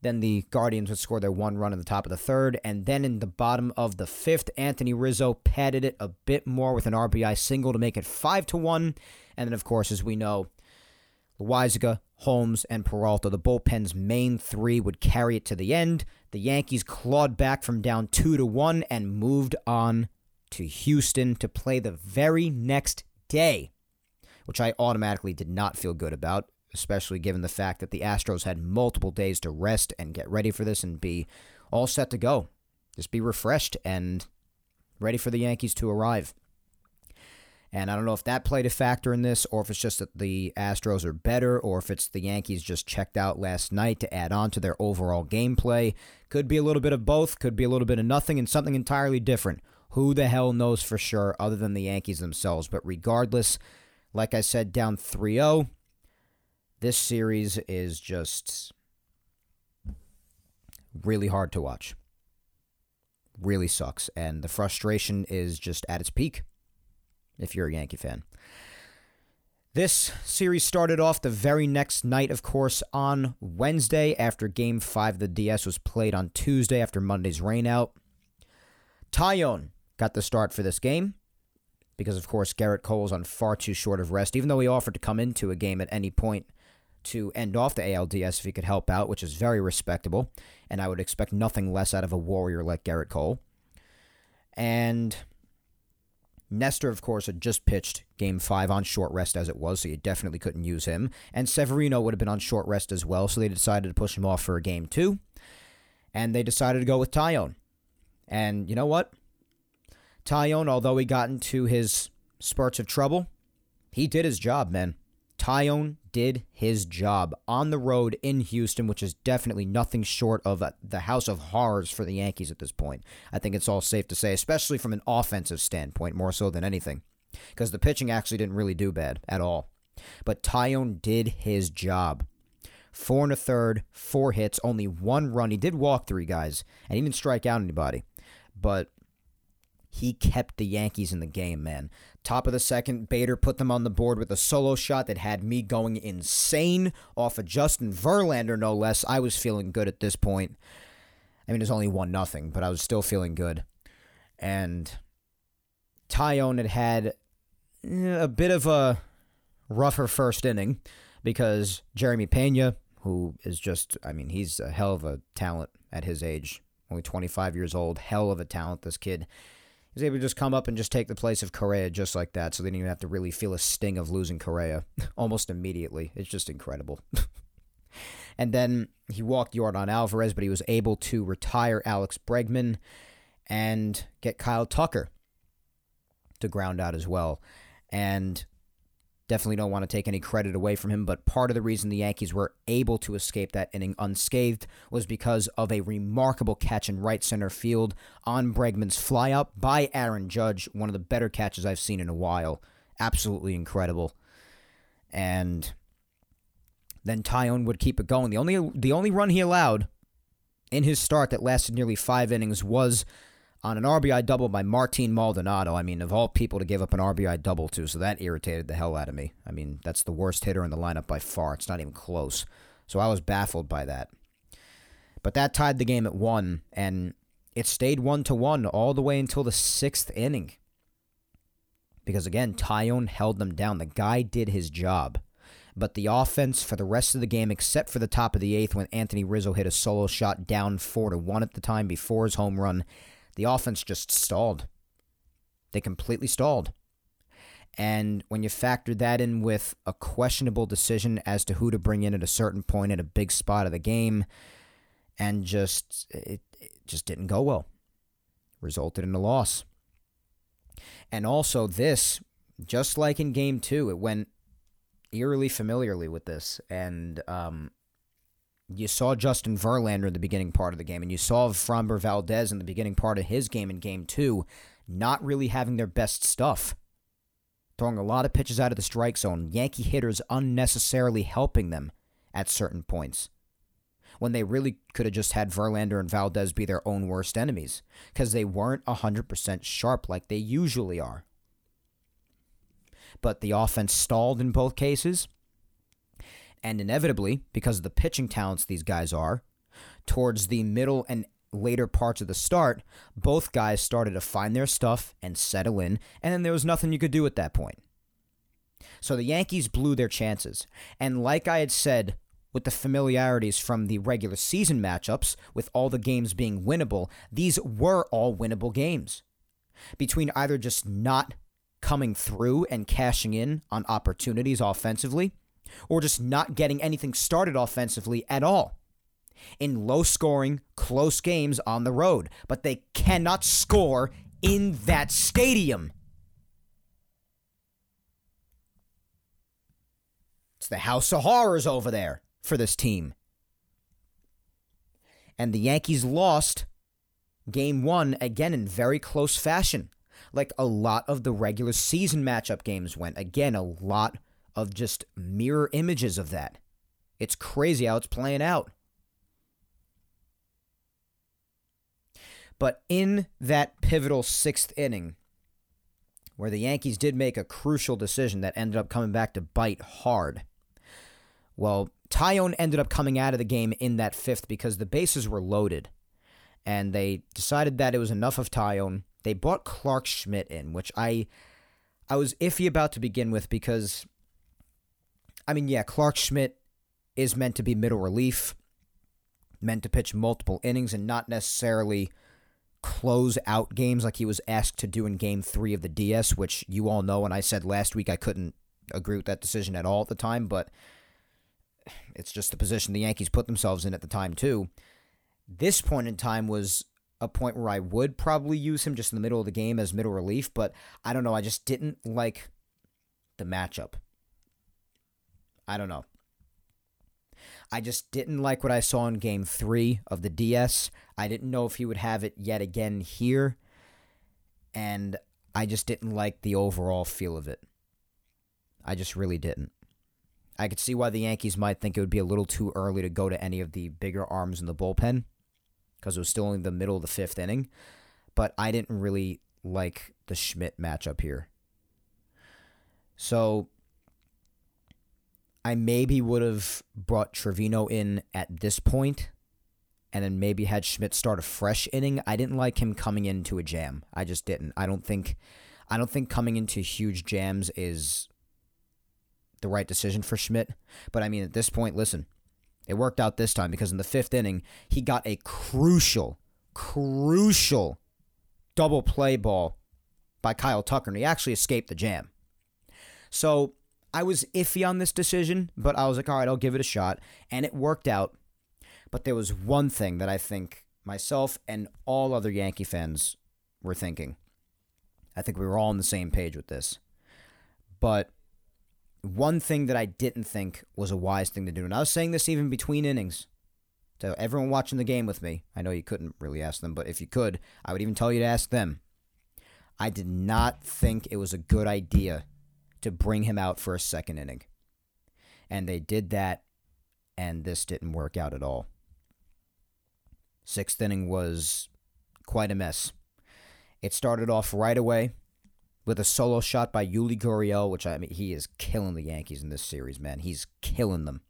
A: Then the Guardians would score their one run in the top of the third, and then in the bottom of the fifth, Anthony Rizzo padded it a bit more with an RBI single to make it five to one. And then, of course, as we know, Loaisiga, Holmes, and Peralta, the bullpen's main three, would carry it to the end. The Yankees clawed back from down two to one and moved on to Houston to play the very next day, which I automatically did not feel good about, especially given the fact that the Astros had multiple days to rest and get ready for this and be all set to go. Just be refreshed and ready for the Yankees to arrive. And I don't know if that played a factor in this, or if it's just that the Astros are better, or if it's the Yankees just checked out last night to add on to their overall gameplay. Could be a little bit of both, could be a little bit of nothing, and something entirely different. Who the hell knows for sure other than the Yankees themselves? But regardless, like I said, down 3 0, this series is just really hard to watch. Really sucks. And the frustration is just at its peak if you're a Yankee fan. This series started off the very next night, of course, on Wednesday after Game 5 of the DS was played on Tuesday after Monday's rainout. Taillon got the start for this game because, of course, Gerrit Cole's on far too short of rest, even though he offered to come into a game at any point to end off the ALDS if he could help out, which is very respectable. And I would expect nothing less out of a warrior like Gerrit Cole. And Nestor, of course, had just pitched game five on short rest as it was, so you definitely couldn't use him. And Severino would have been on short rest as well, so they decided to push him off for a game two. And they decided to go with Taillon. And you know what? Taillon, although he got into his spurts of trouble, he did his job, man. Taillon did his job on the road in Houston, which is definitely nothing short of the house of horrors for the Yankees at this point. I think it's all safe to say, especially from an offensive standpoint, more so than anything, because the pitching actually didn't really do bad at all. But Taillon did his job. Four and a third, four hits, only one run. He did walk three guys, and he didn't strike out anybody. But he kept the Yankees in the game, man. Top of the second, Bader put them on the board with a solo shot that had me going insane off of Justin Verlander, no less. I was feeling good at this point. I mean, it's only one nothing, but I was still feeling good. And Taillon had had eh, a bit of a rougher first inning because Jeremy Pena, who is just, I mean, he's a hell of a talent at his age, only 25 years old, hell of a talent, this kid He's able to just come up and just take the place of Correa just like that, so they didn't even have to really feel a sting of losing Correa almost immediately. It's just incredible. And then he walked Yordan Alvarez, but he was able to retire Alex Bregman and get Kyle Tucker to ground out as well. And definitely don't want to take any credit away from him, but part of the reason the Yankees were able to escape that inning unscathed was because of a remarkable catch in right center field on Bregman's flyout by Aaron Judge, one of the better catches I've seen in a while. Absolutely incredible. And then Taillon would keep it going. The only the only run he allowed in his start that lasted nearly five innings was on an RBI double by Martin Maldonado. I mean, of all people to give up an RBI double to, so that irritated the hell out of me. I mean, that's the worst hitter in the lineup by far. It's not even close. So I was baffled by that. But that tied the game at one, and it stayed one to one all the way until the sixth inning. Because again, Taillon held them down. The guy did his job. But the offense for the rest of the game, except for the top of the eighth when Anthony Rizzo hit a solo shot down four to one at the time before his home run, the offense just stalled. They completely stalled. And when you factor that in with a questionable decision as to who to bring in at a certain point at a big spot of the game, and just it, it just didn't go well, resulted in a loss. And also, this, just like in game two, it went eerily familiarly with this. And um, you saw Justin Verlander in the beginning part of the game, and you saw Framber Valdez in the beginning part of his game in game two, not really having their best stuff. Throwing a lot of pitches out of the strike zone, Yankee hitters unnecessarily helping them at certain points. When they really could have just had Verlander and Valdez be their own worst enemies, because they weren't 100% sharp like they usually are. But the offense stalled in both cases and inevitably, because of the pitching talents these guys are, towards the middle and later parts of the start, both guys started to find their stuff and settle in, and then there was nothing you could do at that point. So the Yankees blew their chances. And like I had said, with the familiarities from the regular season matchups, with all the games being winnable, these were all winnable games. Between either just not coming through and cashing in on opportunities offensively, or just not getting anything started offensively at all. In low scoring, close games on the road, but they cannot score in that stadium. It's the house of horrors over there for this team. And the Yankees lost game one again in very close fashion, like a lot of the regular season matchup games went. Again, a lot of just mirror images of that. It's crazy how it's playing out. But in that pivotal sixth inning, where the Yankees did make a crucial decision that ended up coming back to bite hard, well, Taillon ended up coming out of the game in that fifth because the bases were loaded. And they decided that it was enough of Taillon. They brought Clark Schmidt in, which I I was iffy about to begin with because I mean, yeah, Clark Schmidt is meant to be middle relief, meant to pitch multiple innings and not necessarily close out games like he was asked to do in game three of the DS, which you all know. And I said last week I couldn't agree with that decision at all at the time, but it's just the position the Yankees put themselves in at the time, too. This point in time was a point where I would probably use him just in the middle of the game as middle relief, but I don't know. I just didn't like the matchup. I don't know. I just didn't like what I saw in game three of the DS. I didn't know if he would have it yet again here. And I just didn't like the overall feel of it. I just really didn't. I could see why the Yankees might think it would be a little too early to go to any of the bigger arms in the bullpen because it was still in the middle of the fifth inning. But I didn't really like the Schmidt matchup here. So I maybe would have brought Trivino in at this point and then maybe had Schmidt start a fresh inning. I didn't like him coming into a jam. I just didn't. I don't think I don't think coming into huge jams is the right decision for Schmidt. But I mean at this point, listen, it worked out this time because in the fifth inning, he got a crucial, crucial double play ball by Kyle Tucker, and he actually escaped the jam. So I was iffy on this decision, but I was like, all right, I'll give it a shot. And it worked out. But there was one thing that I think myself and all other Yankee fans were thinking. I think we were all on the same page with this. But one thing that I didn't think was a wise thing to do, and I was saying this even between innings to everyone watching the game with me. I know you couldn't really ask them, but if you could, I would even tell you to ask them. I did not think it was a good idea to bring him out for a second inning. And they did that, and this didn't work out at all. Sixth inning was quite a mess. It started off right away with a solo shot by Yuli Gurriel, which I mean, he is killing the Yankees in this series, man. He's killing them.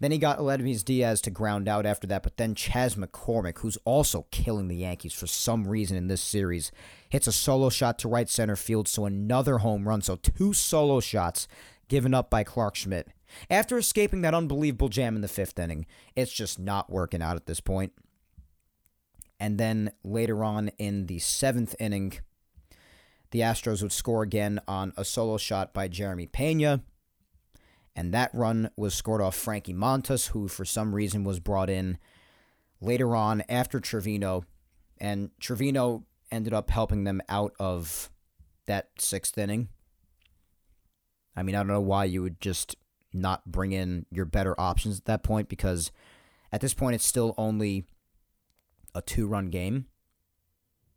A: Then he got Aledmys Diaz to ground out after that, but then Chas McCormick, who's also killing the Yankees for some reason in this series, hits a solo shot to right center field, so another home run. So two solo shots given up by Clark Schmidt. After escaping that unbelievable jam in the fifth inning, it's just not working out at this point. And then later on in the seventh inning, the Astros would score again on a solo shot by Jeremy Pena and that run was scored off Frankie Montas, who for some reason was brought in later on after Trivino, and Trivino ended up helping them out of that sixth inning. I mean, I don't know why you would just not bring in your better options at that point because at this point it's still only a two run game.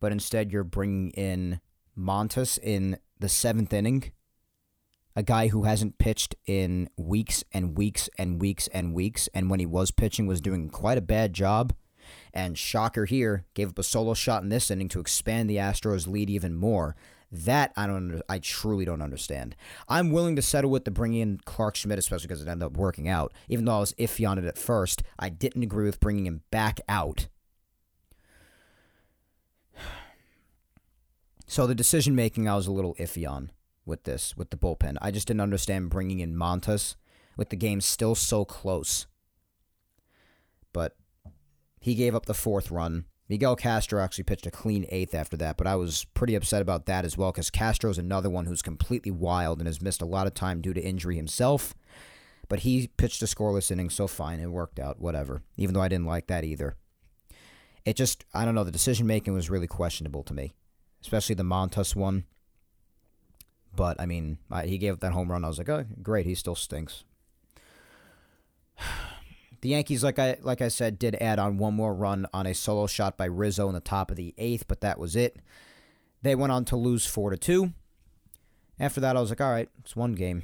A: But instead, you're bringing in Montas in the seventh inning a guy who hasn't pitched in weeks and weeks and weeks and weeks, and when he was pitching, was doing quite a bad job. And shocker here, gave up a solo shot in this inning to expand the Astros' lead even more. That I don't, I truly don't understand. I'm willing to settle with the bringing in Clark Schmidt, especially because it ended up working out. Even though I was iffy on it at first, I didn't agree with bringing him back out. So the decision making, I was a little iffy on with this, with the bullpen. I just didn't understand bringing in Montas with the game still so close. But he gave up the fourth run. Miguel Castro actually pitched a clean eighth after that, but I was pretty upset about that as well because Castro's another one who's completely wild and has missed a lot of time due to injury himself. But he pitched a scoreless inning, so fine, it worked out, whatever. Even though I didn't like that either. It just, I don't know, the decision making was really questionable to me, especially the Montas one. But I mean, I, he gave up that home run. I was like, oh, great. He still stinks. The Yankees, like I like I said, did add on one more run on a solo shot by Rizzo in the top of the eighth, but that was it. They went on to lose four to two. After that, I was like, all right, it's one game,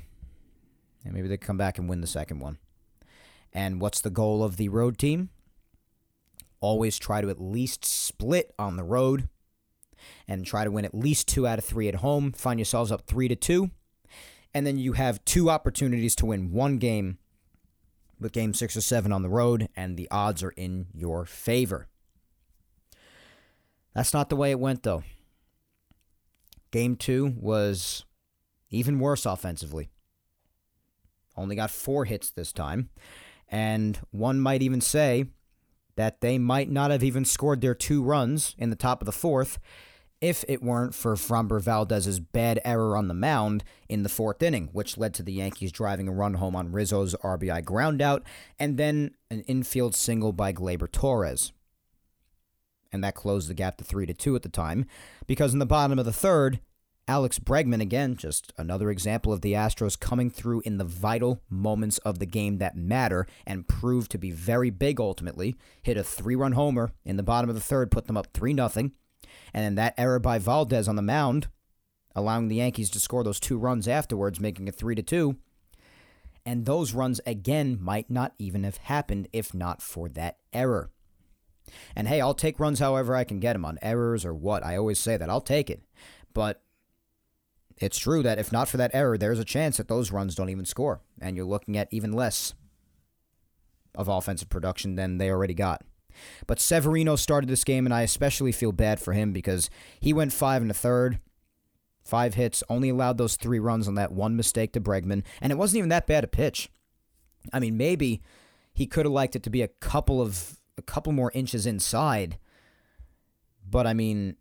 A: and maybe they come back and win the second one. And what's the goal of the road team? Always try to at least split on the road and try to win at least two out of three at home. Find yourselves up three to two. And then you have two opportunities to win one game with game six or seven on the road, and the odds are in your favor. That's not the way it went, though. Game two was even worse offensively. Only got four hits this time. And one might even say that they might not have even scored their two runs in the top of the fourth if it weren't for Framber Valdez's bad error on the mound in the fourth inning, which led to the Yankees driving a run home on Rizzo's RBI groundout and then an infield single by Gleyber Torres. And that closed the gap to 3 to 2 at the time, because in the bottom of the third, Alex Bregman, again, just another example of the Astros coming through in the vital moments of the game that matter and proved to be very big ultimately. Hit a three run homer in the bottom of the third, put them up 3 0 and then that error by Valdez on the mound, allowing the Yankees to score those two runs afterwards, making it 3 to 2. And those runs again might not even have happened if not for that error. And hey, I'll take runs however I can get them on errors or what. I always say that. I'll take it. But it's true that if not for that error, there's a chance that those runs don't even score. And you're looking at even less of offensive production than they already got. But Severino started this game, and I especially feel bad for him because he went five and a third, five hits, only allowed those three runs on that one mistake to Bregman, and it wasn't even that bad a pitch. I mean, maybe he could have liked it to be a couple of a couple more inches inside, but I mean,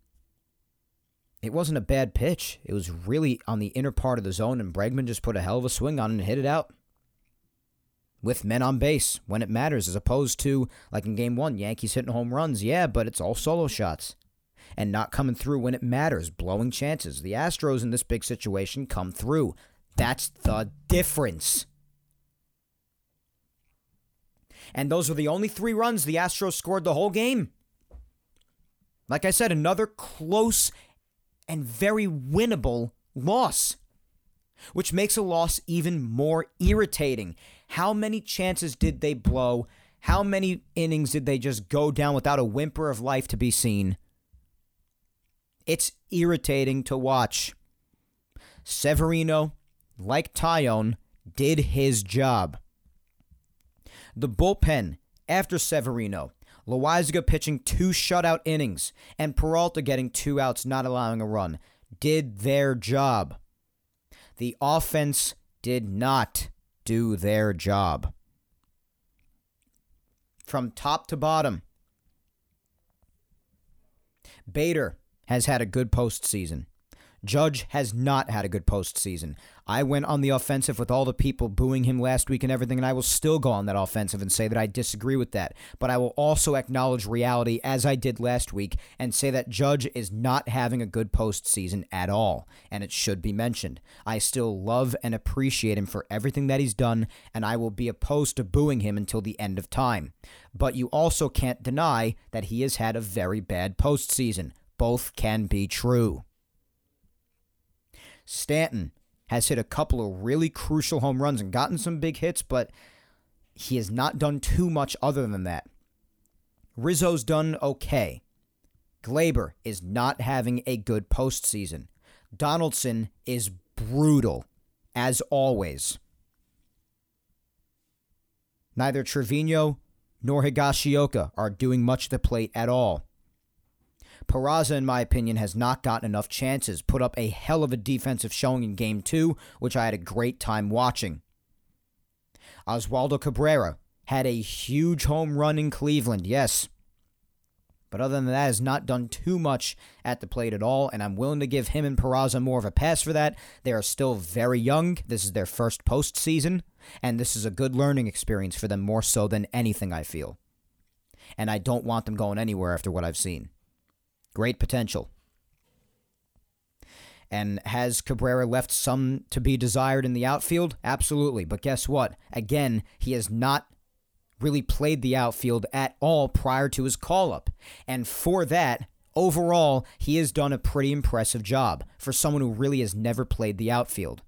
A: it wasn't a bad pitch. It was really on the inner part of the zone, and Bregman just put a hell of a swing on it and hit it out with men on base when it matters, as opposed to like in game one, Yankees hitting home runs. Yeah, but it's all solo shots and not coming through when it matters, blowing chances. The Astros in this big situation come through. That's the difference. And those were the only three runs the Astros scored the whole game. Like I said, another close and very winnable loss, which makes a loss even more irritating. How many chances did they blow? How many innings did they just go down without a whimper of life to be seen? It's irritating to watch. Severino, like Taillon, did his job. The bullpen after Severino Loaisiga pitching two shutout innings, and Peralta getting two outs, not allowing a run, did their job. The offense did not do their job. From top to bottom, Bader has had a good postseason. Judge has not had a good postseason. I went on the offensive with all the people booing him last week and everything, and I will still go on that offensive and say that I disagree with that. But I will also acknowledge reality, as I did last week, and say that Judge is not having a good postseason at all, and it should be mentioned. I still love and appreciate him for everything that he's done, and I will be opposed to booing him until the end of time. But you also can't deny that he has had a very bad postseason. Both can be true. Stanton has hit a couple of really crucial home runs and gotten some big hits, but he has not done too much other than that. Rizzo's done okay. Gleyber is not having a good postseason. Donaldson is brutal, as always. Neither Trevino nor Higashioka are doing much at the plate at all. Peraza, in my opinion, has not gotten enough chances. Put up a hell of a defensive showing in game two, which I had a great time watching. Oswaldo Cabrera had a huge home run in Cleveland, yes. But other than that, has not done too much at the plate at all, and I'm willing to give him and Peraza more of a pass for that. They are still very young. This is their first postseason, and this is a good learning experience for them more so than anything, I feel. And I don't want them going anywhere after what I've seen. Great potential. And has Cabrera left some to be desired in the outfield? Absolutely. But guess what? Again, he has not really played the outfield at all prior to his call up. And for that, overall, he has done a pretty impressive job for someone who really has never played the outfield.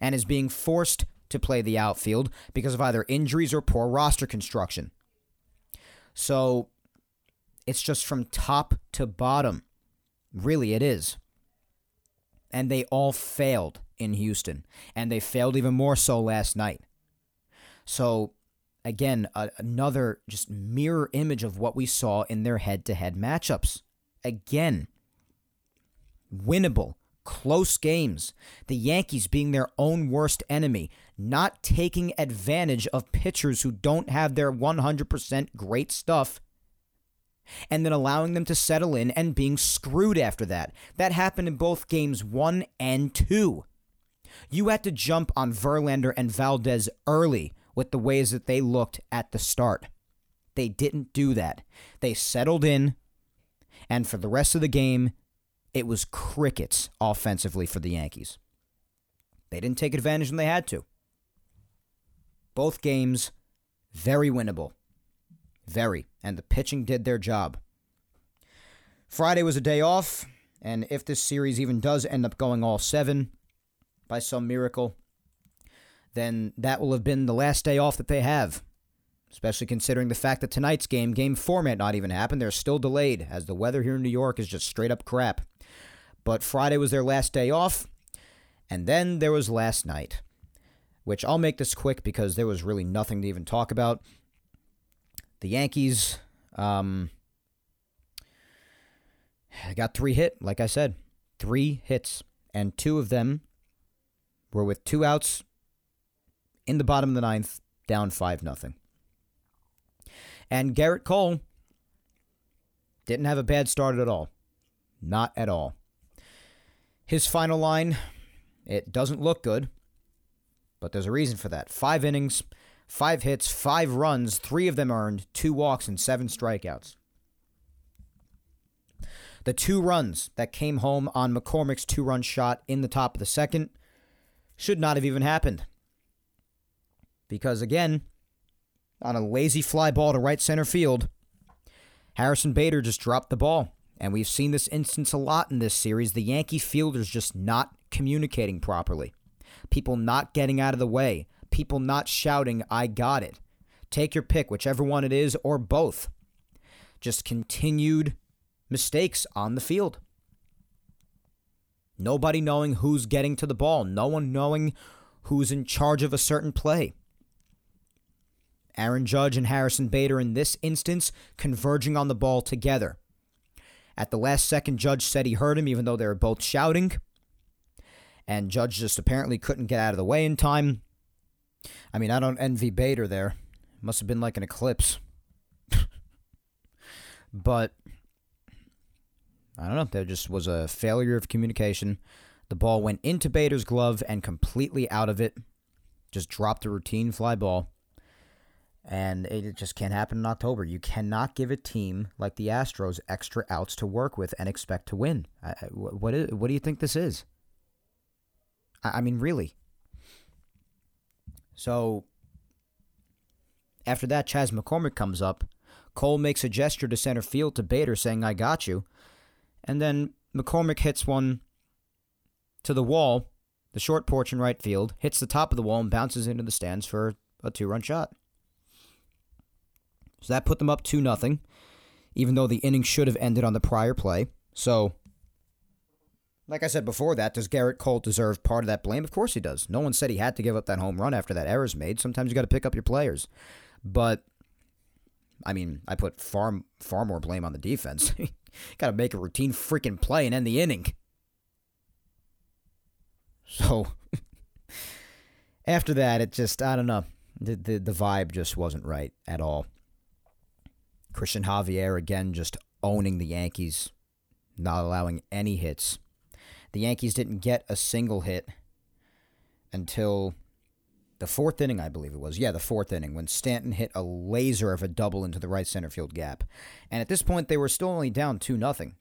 A: And is being forced to play the outfield because of either injuries or poor roster construction. So it's just from top to bottom. Really, it is. And they all failed in Houston. And they failed even more so last night. So, again, a, another just mirror image of what we saw in their head to head matchups. Again, winnable, close games. The Yankees being their own worst enemy, not taking advantage of pitchers who don't have their 100% great stuff and then allowing them to settle in and being screwed after that. That happened in both games one and two. You had to jump on Verlander and Valdez early with the ways that they looked at the start. They didn't do that. They settled in, and for the rest of the game, it was crickets offensively for the Yankees. They didn't take advantage when they had to. Both games, very winnable. Very. And the pitching did their job. Friday was a day off, and if this series even does end up going all seven by some miracle, then that will have been the last day off that they have. Especially considering the fact that tonight's game, game four, not even happen. They're still delayed, as the weather here in New York is just straight up crap. But Friday was their last day off, and then there was last night, which I'll make this quick because there was really nothing to even talk about. The Yankees um, got three hit, like I said, three hits, and two of them were with two outs in the bottom of the ninth, down five nothing. And Gerrit Cole didn't have a bad start at all. Not at all. His final line, it doesn't look good, but there's a reason for that. Five innings, five hits, five runs, three of them earned, two walks, and seven strikeouts. The two runs that came home on McCormick's two run shot in the top of the second should not have even happened. Because again, on a lazy fly ball to right center field, Harrison Bader just dropped the ball. And we've seen this instance a lot in this series. The Yankee fielders just not communicating properly. People not getting out of the way. People not shouting, I got it. Take your pick, whichever one it is, or both. Just continued mistakes on the field. Nobody knowing who's getting to the ball. No one knowing who's in charge of a certain play. Aaron Judge and Harrison Bader in this instance converging on the ball together. At the last second, Judge said he heard him, even though they were both shouting. And Judge just apparently couldn't get out of the way in time. I mean, I don't envy Bader there. Must have been like an eclipse. but I don't know. There just was a failure of communication. The ball went into Bader's glove and completely out of it. Just dropped a routine fly ball and it just can't happen in October. You cannot give a team like the Astros extra outs to work with and expect to win. what is, what do you think this is? I mean, really. So after that, Chas McCormick comes up. Cole makes a gesture to center field to Bader, saying, "I got you," and then McCormick hits one to the wall, the short porch in right field, hits the top of the wall, and bounces into the stands for a two-run shot. So that put them up 2 nothing, even though the inning should have ended on the prior play. So, like I said before that, does Gerrit Cole deserve part of that blame? Of course he does. No one said he had to give up that home run after that error's made. Sometimes you got to pick up your players. But, I mean, I put far, far more blame on the defense. got to make a routine freaking play and end the inning. So, after that, it just, I don't know. The, the, the vibe just wasn't right at all. Christian Javier again just owning the Yankees, not allowing any hits. The Yankees didn't get a single hit until the fourth inning, I believe it was. Yeah, the fourth inning when Stanton hit a laser of a double into the right center field gap. And at this point, they were still only down 2 nothing,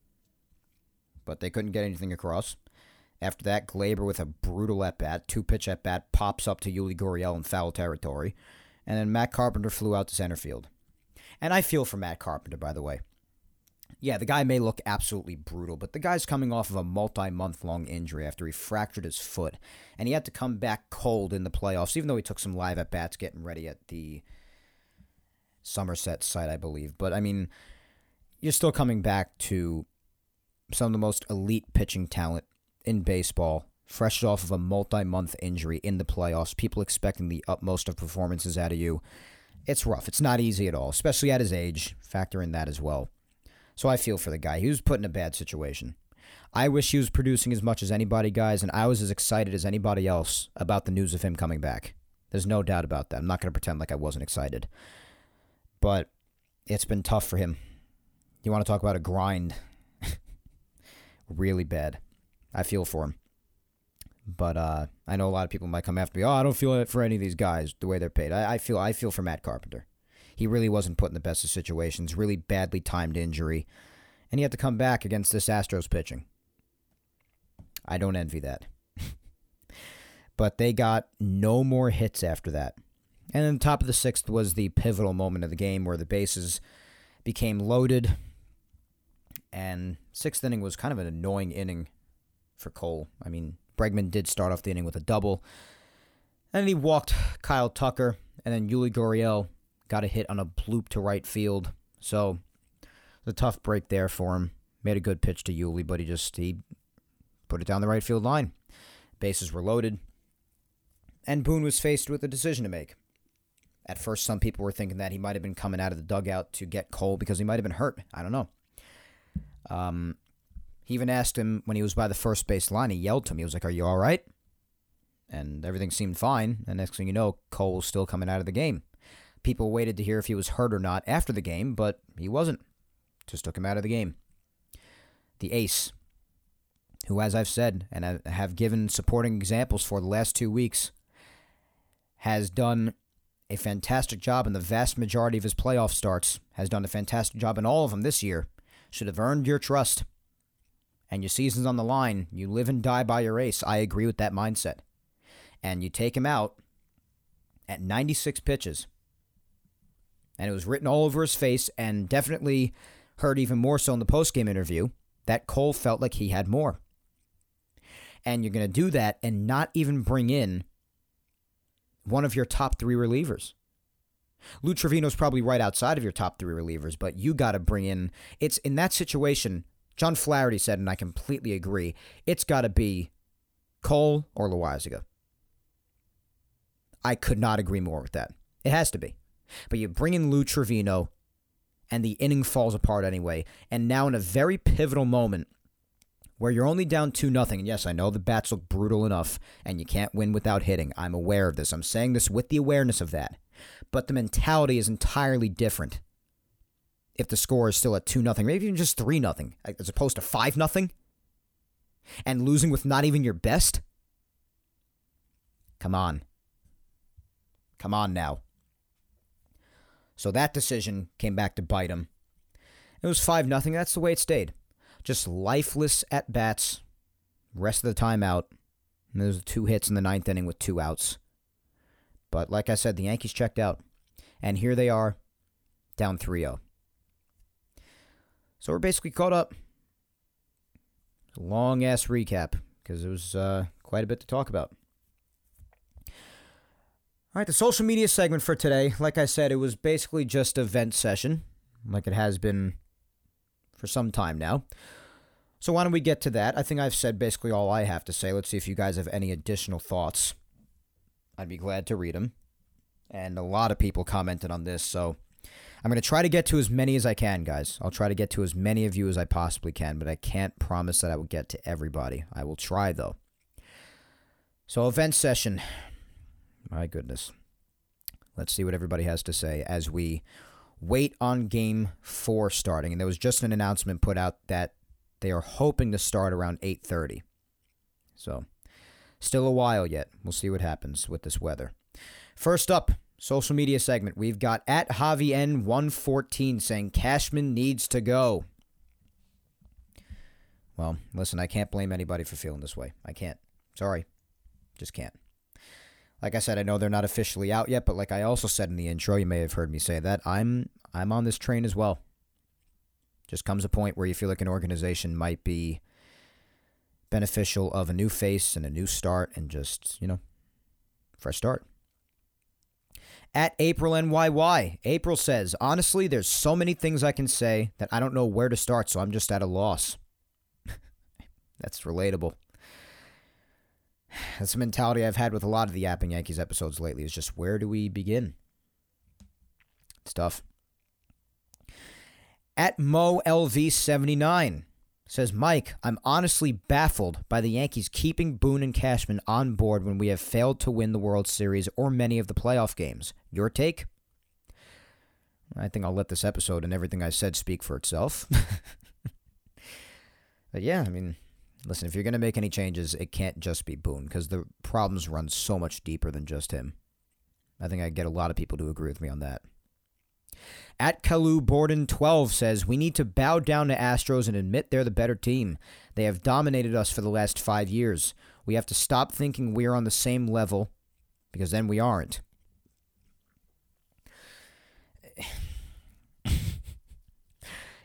A: But they couldn't get anything across. After that, Gleyber with a brutal at bat, two pitch at bat, pops up to Yuli Gurriel in foul territory. And then Matt Carpenter flew out to center field. And I feel for Matt Carpenter, by the way. Yeah, the guy may look absolutely brutal, but the guy's coming off of a multi month long injury after he fractured his foot. And he had to come back cold in the playoffs, even though he took some live at bats getting ready at the Somerset site, I believe. But I mean, you're still coming back to some of the most elite pitching talent in baseball, fresh off of a multi month injury in the playoffs, people expecting the utmost of performances out of you it's rough. It's not easy at all, especially at his age. Factor in that as well. So I feel for the guy. He was put in a bad situation. I wish he was producing as much as anybody, guys, and I was as excited as anybody else about the news of him coming back. There's no doubt about that. I'm not going to pretend like I wasn't excited. But it's been tough for him. You want to talk about a grind? really bad. I feel for him. But uh, I know a lot of people might come after me. Oh, I don't feel it for any of these guys the way they're paid. I, I feel I feel for Matt Carpenter. He really wasn't put in the best of situations. Really badly timed injury, and he had to come back against this Astros pitching. I don't envy that. but they got no more hits after that. And then the top of the sixth was the pivotal moment of the game where the bases became loaded. And sixth inning was kind of an annoying inning for Cole. I mean, Bregman did start off the inning with a double. And he walked Kyle Tucker, and then Yuli Gurriel got a hit on a bloop to right field. So the tough break there for him. Made a good pitch to Yuli, but he just he put it down the right field line. Bases were loaded, and Boone was faced with a decision to make. At first, some people were thinking that he might have been coming out of the dugout to get Cole because he might have been hurt. I don't know. Um, he even asked him when he was by the first base line. He yelled to him. He was like, "Are you all right?" And everything seemed fine. And next thing you know, Cole was still coming out of the game. People waited to hear if he was hurt or not after the game, but he wasn't. Just took him out of the game. the ace, who, as I've said and I have given supporting examples for the last two weeks, has done a fantastic job in the vast majority of his playoff starts, has done a fantastic job in all of them this year, should have earned your trust. And your season's on the line. You live and die by your ace. I agree with that mindset. And you take him out at 96 pitches. And it was written all over his face and definitely heard even more so in the postgame interview that Cole felt like he had more. And you're going to do that and not even bring in one of your top three relievers. Lou Trivino's probably right outside of your top three relievers, but you got to bring in. It's in that situation. John Flaherty said, and I completely agree. It's got to be Cole or Loaisiga. I could not agree more with that. It has to be. But you bring in Lou Trivino, and the inning falls apart anyway. And now, in a very pivotal moment, where you're only down 2 nothing. And yes, I know the bats look brutal enough and you can't win without hitting. I'm aware of this. I'm saying this with the awareness of that. But the mentality is entirely different. If the score is still at 2 nothing, maybe even just 3 nothing, as opposed to 5 nothing, and losing with not even your best? Come on. Come on now. So that decision came back to bite him. It was 5 nothing. That's the way it stayed just lifeless at bats. Rest of the time out. And there's two hits in the ninth inning with two outs. But like I said, the Yankees checked out. And here they are, down 3 0. So we're basically caught up. Long ass recap because it was uh, quite a bit to talk about. All right, the social media segment for today, like I said, it was basically just a vent session, like it has been for some time now. So why don't we get to that? I think I've said basically all I have to say. Let's see if you guys have any additional thoughts. I'd be glad to read them. And a lot of people commented on this, so I'm going to try to get to as many as I can, guys. I'll try to get to as many of you as I possibly can, but I can't promise that I will get to everybody. I will try, though. So, event session. My goodness. Let's see what everybody has to say as we wait on game four starting. And there was just an announcement put out that they are hoping to start around 8:30. So, still a while yet. We'll see what happens with this weather. First up, social media segment. We've got at Javi N114 saying Cashman needs to go. Well, listen, I can't blame anybody for feeling this way. I can't. Sorry. Just can't. Like I said, I know they're not officially out yet, but like I also said in the intro, you may have heard me say that I'm I'm on this train as well. Just comes a point where you feel like an organization might be beneficial of a new face and a new start and just, you know, fresh start. At April NYY, April says, honestly, there's so many things I can say that I don't know where to start, so I'm just at a loss. That's relatable. That's a mentality I've had with a lot of the Yapping Yankees episodes lately, is just where do we begin? It's tough. At Mo LV79 says, Mike, I'm honestly baffled by the Yankees keeping Boone and Cashman on board when we have failed to win the World Series or many of the playoff games. Your take? I think I'll let this episode and everything I said speak for itself. but yeah, I mean, listen, if you're going to make any changes, it can't just be Boone because the problems run so much deeper than just him. I think I get a lot of people to agree with me on that. At Kalu Borden 12 says, We need to bow down to Astros and admit they're the better team. They have dominated us for the last five years. We have to stop thinking we're on the same level because then we aren't.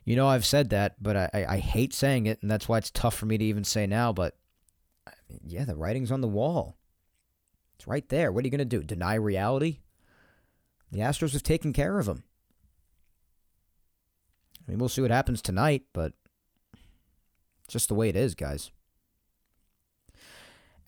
A: You know, I've said that, but I, I, hate saying it, and that's why it's tough for me to even say now. But yeah, the writing's on the wall. It's right there. What are you going to do? Deny reality? The Astros have taken care of them. I mean, we'll see what happens tonight, but it's just the way it is, guys.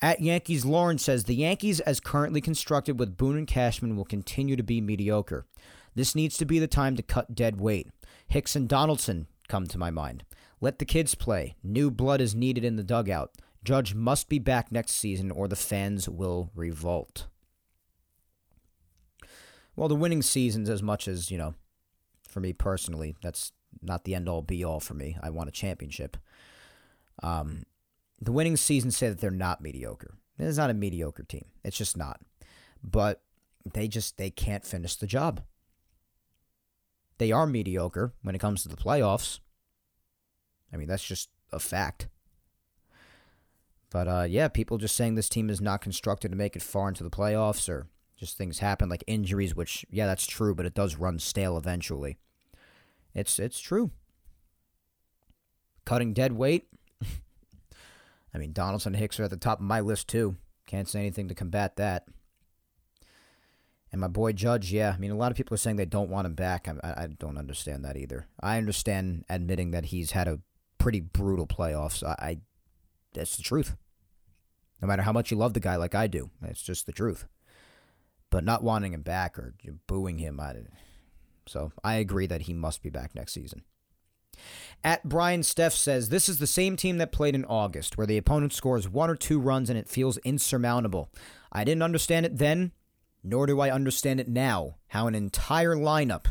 A: At Yankees, Lauren says the Yankees, as currently constructed with Boone and Cashman, will continue to be mediocre. This needs to be the time to cut dead weight. Hicks and Donaldson come to my mind. Let the kids play. New blood is needed in the dugout. Judge must be back next season or the fans will revolt. Well, the winning seasons, as much as, you know, for me personally, that's not the end all be all for me. I want a championship. Um, the winning seasons say that they're not mediocre. It's not a mediocre team. It's just not. But they just they can't finish the job. They are mediocre when it comes to the playoffs. I mean, that's just a fact. But uh, yeah, people just saying this team is not constructed to make it far into the playoffs or just things happen like injuries, which yeah, that's true, but it does run stale eventually. It's it's true. Cutting dead weight. I mean, Donaldson and Hicks are at the top of my list too. Can't say anything to combat that. And my boy Judge, yeah, I mean, a lot of people are saying they don't want him back. I, I don't understand that either. I understand admitting that he's had a pretty brutal playoffs. I, I that's the truth. No matter how much you love the guy, like I do, it's just the truth. But not wanting him back or booing him, I, so I agree that he must be back next season. At Brian Steff says, This is the same team that played in August, where the opponent scores one or two runs and it feels insurmountable. I didn't understand it then, nor do I understand it now, how an entire lineup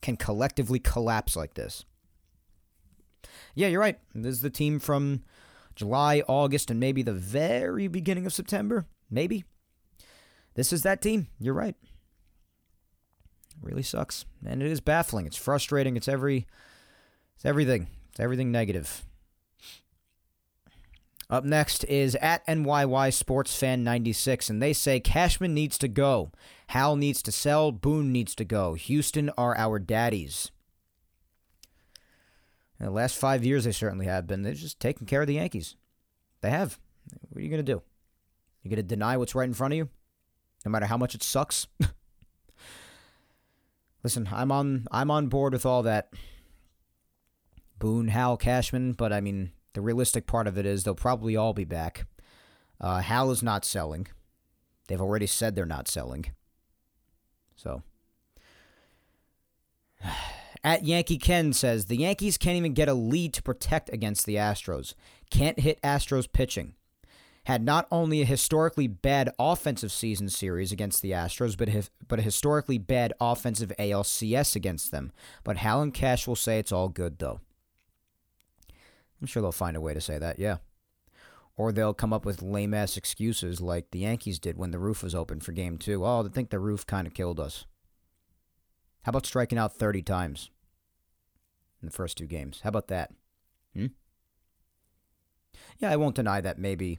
A: can collectively collapse like this. Yeah, you're right. This is the team from July, August, and maybe the very beginning of September. Maybe. This is that team. You're right. Really sucks. And it is baffling. It's frustrating. It's every it's everything. It's everything negative. Up next is at NYY Sports Fan 96, and they say Cashman needs to go. Hal needs to sell. Boone needs to go. Houston are our daddies. In the last five years, they certainly have been. They're just taking care of the Yankees. They have. What are you going to do? You going to deny what's right in front of you, no matter how much it sucks? Listen, I'm on. I'm on board with all that. Boone, Hal, Cashman, but I mean, the realistic part of it is they'll probably all be back. Uh, Hal is not selling. They've already said they're not selling. So. At Yankee Ken says the Yankees can't even get a lead to protect against the Astros. Can't hit Astros pitching. Had not only a historically bad offensive season series against the Astros, but but a historically bad offensive ALCS against them. But Hal and Cash will say it's all good though. I'm sure they'll find a way to say that, yeah. Or they'll come up with lame ass excuses like the Yankees did when the roof was open for game two. Oh, I think the roof kind of killed us. How about striking out 30 times in the first two games? How about that? Hmm? Yeah, I won't deny that maybe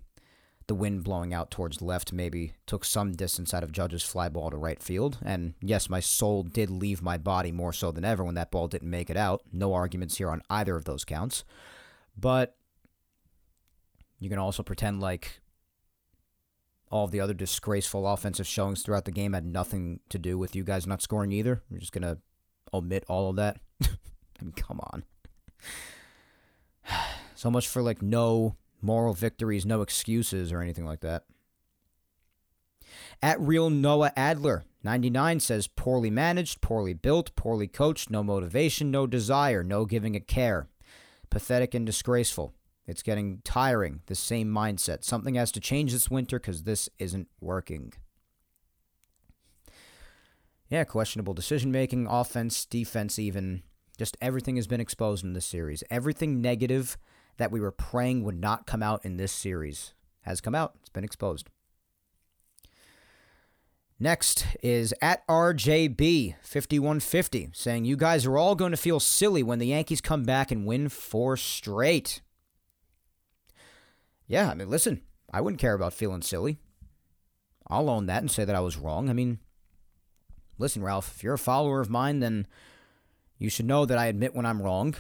A: the wind blowing out towards left maybe took some distance out of Judge's fly ball to right field. And yes, my soul did leave my body more so than ever when that ball didn't make it out. No arguments here on either of those counts. But you can also pretend like all of the other disgraceful offensive showings throughout the game had nothing to do with you guys not scoring either. We're just going to omit all of that. I mean, come on. so much for like no moral victories, no excuses or anything like that. At real Noah Adler, 99 says poorly managed, poorly built, poorly coached, no motivation, no desire, no giving a care. Pathetic and disgraceful. It's getting tiring, the same mindset. Something has to change this winter because this isn't working. Yeah, questionable decision making, offense, defense, even. Just everything has been exposed in this series. Everything negative that we were praying would not come out in this series has come out. It's been exposed. Next is at RJB5150 saying, You guys are all going to feel silly when the Yankees come back and win four straight. Yeah, I mean, listen, I wouldn't care about feeling silly. I'll own that and say that I was wrong. I mean, listen, Ralph, if you're a follower of mine, then you should know that I admit when I'm wrong.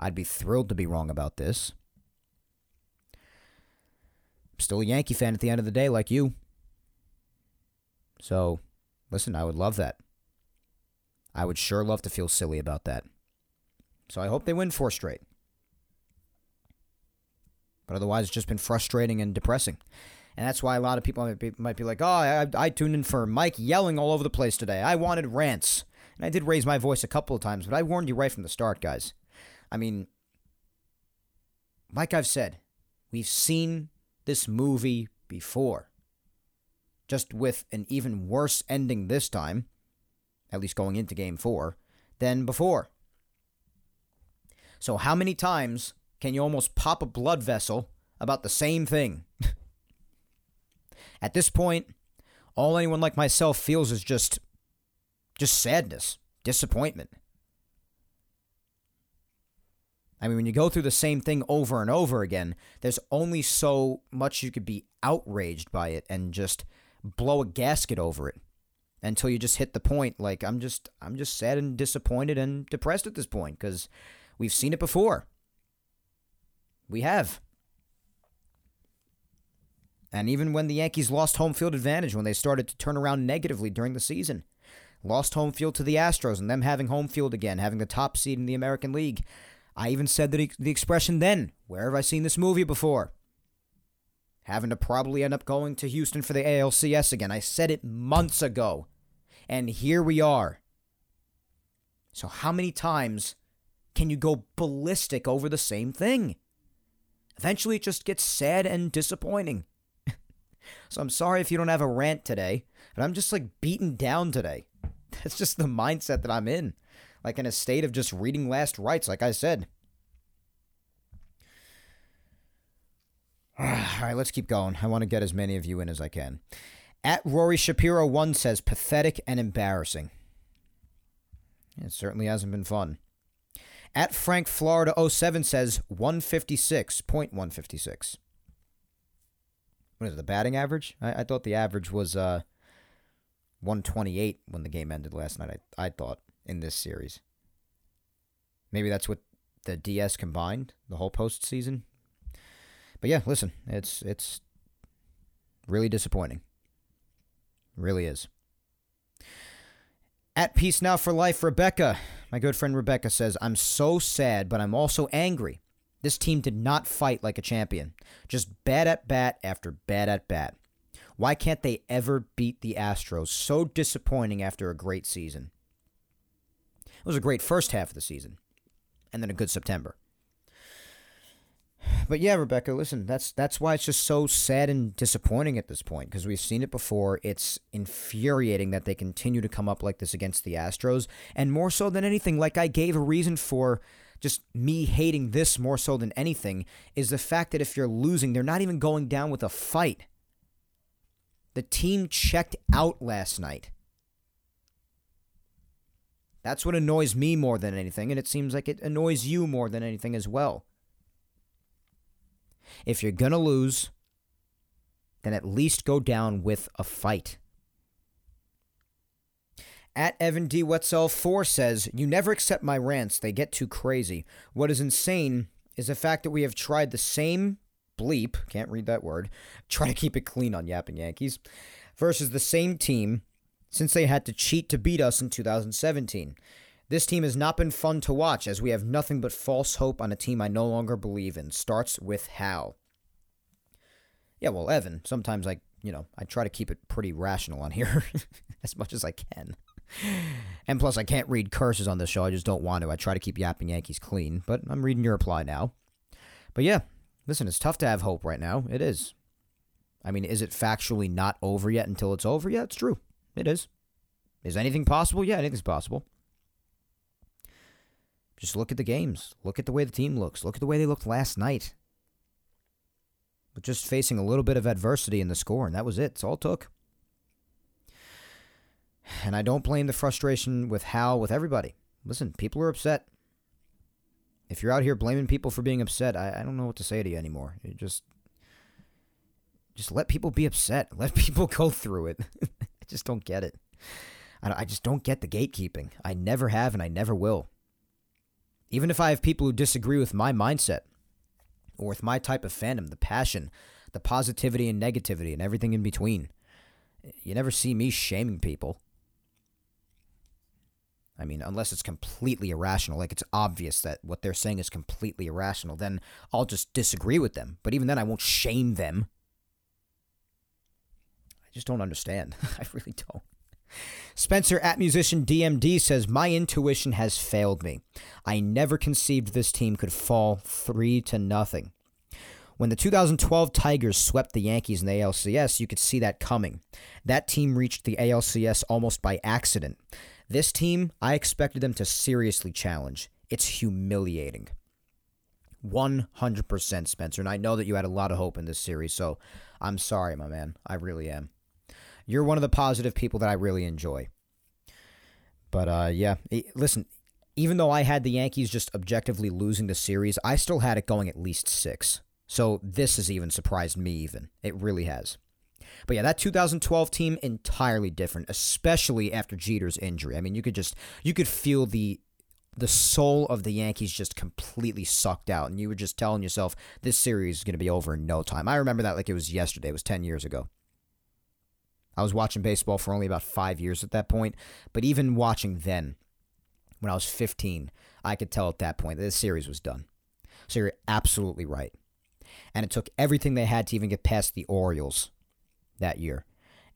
A: I'd be thrilled to be wrong about this. I'm still a Yankee fan at the end of the day, like you. So, listen, I would love that. I would sure love to feel silly about that. So I hope they win four straight. But otherwise, it's just been frustrating and depressing. And that's why a lot of people might be, might be like, oh, I, I tuned in for Mike yelling all over the place today. I wanted rants. And I did raise my voice a couple of times, but I warned you right from the start, guys. I mean, like I've said, we've seen this movie before just with an even worse ending this time, at least going into game four, than before. So, how many times can you almost pop a blood vessel about the same thing? At this point, all anyone like myself feels is just just sadness, disappointment. I mean, when you go through the same thing over and over again, there's only so much you could be outraged by it and just blow a gasket over it until you just hit the point like I'm just I'm just sad and disappointed and depressed at this point cuz we've seen it before. We have. And even when the Yankees lost home field advantage when they started to turn around negatively during the season, lost home field to the Astros and them having home field again, having the top seed in the American League. I even said the, the expression then, where have I seen this movie before? Having to probably end up going to Houston for the ALCS again. I said it months ago. And here we are. So, how many times can you go ballistic over the same thing? Eventually, it just gets sad and disappointing. so, I'm sorry if you don't have a rant today, but I'm just like beaten down today. That's just the mindset that I'm in. Like in a state of just reading last rites, like I said. All right, let's keep going. I want to get as many of you in as I can. At Rory Shapiro 1 says pathetic and embarrassing. It certainly hasn't been fun. At Frank Florida 07 says 156.156. What is it, the batting average? I, I thought the average was uh 128 when the game ended last night. I, I thought in this series. Maybe that's what the DS combined the whole postseason. But yeah, listen, it's it's really disappointing. Really is. At peace now for life, Rebecca. My good friend Rebecca says, I'm so sad, but I'm also angry. This team did not fight like a champion. Just bad at bat after bad at bat. Why can't they ever beat the Astros? So disappointing after a great season. It was a great first half of the season, and then a good September. But yeah, Rebecca, listen, that's that's why it's just so sad and disappointing at this point because we've seen it before. It's infuriating that they continue to come up like this against the Astros, and more so than anything, like I gave a reason for just me hating this more so than anything is the fact that if you're losing, they're not even going down with a fight. The team checked out last night. That's what annoys me more than anything, and it seems like it annoys you more than anything as well. If you're going to lose, then at least go down with a fight. At Evan D. Wetzel 4 says, You never accept my rants, they get too crazy. What is insane is the fact that we have tried the same bleep, can't read that word, try to keep it clean on Yapping Yankees, versus the same team since they had to cheat to beat us in 2017. This team has not been fun to watch as we have nothing but false hope on a team I no longer believe in. Starts with Hal. Yeah, well, Evan, sometimes I, you know, I try to keep it pretty rational on here as much as I can. And plus, I can't read curses on this show. I just don't want to. I try to keep Yapping Yankees clean, but I'm reading your reply now. But yeah, Listen, it's tough to have hope right now. It is. I mean, is it factually not over yet until it's over? Yeah, it's true. It is. Is anything possible? Yeah, anything's possible. Just look at the games. Look at the way the team looks. Look at the way they looked last night. But just facing a little bit of adversity in the score, and that was it. It's all it took. And I don't blame the frustration with Hal, with everybody. Listen, people are upset. If you're out here blaming people for being upset, I, I don't know what to say to you anymore. You just just let people be upset. Let people go through it. I just don't get it. I, I just don't get the gatekeeping. I never have and I never will. Even if I have people who disagree with my mindset or with my type of fandom, the passion, the positivity and negativity, and everything in between, you never see me shaming people. I mean, unless it's completely irrational, like it's obvious that what they're saying is completely irrational, then I'll just disagree with them. But even then, I won't shame them. I just don't understand. I really don't. Spencer at musician DMD says, My intuition has failed me. I never conceived this team could fall three to nothing. When the 2012 Tigers swept the Yankees in the ALCS, you could see that coming. That team reached the ALCS almost by accident. This team, I expected them to seriously challenge. It's humiliating. 100% Spencer. And I know that you had a lot of hope in this series, so I'm sorry, my man. I really am. You're one of the positive people that I really enjoy. But uh, yeah, listen, even though I had the Yankees just objectively losing the series, I still had it going at least six. So this has even surprised me, even. It really has. But yeah, that 2012 team entirely different, especially after Jeter's injury. I mean, you could just you could feel the the soul of the Yankees just completely sucked out, and you were just telling yourself this series is going to be over in no time. I remember that like it was yesterday. It was ten years ago. I was watching baseball for only about five years at that point, but even watching then, when I was 15, I could tell at that point that this series was done. So you're absolutely right. And it took everything they had to even get past the Orioles that year.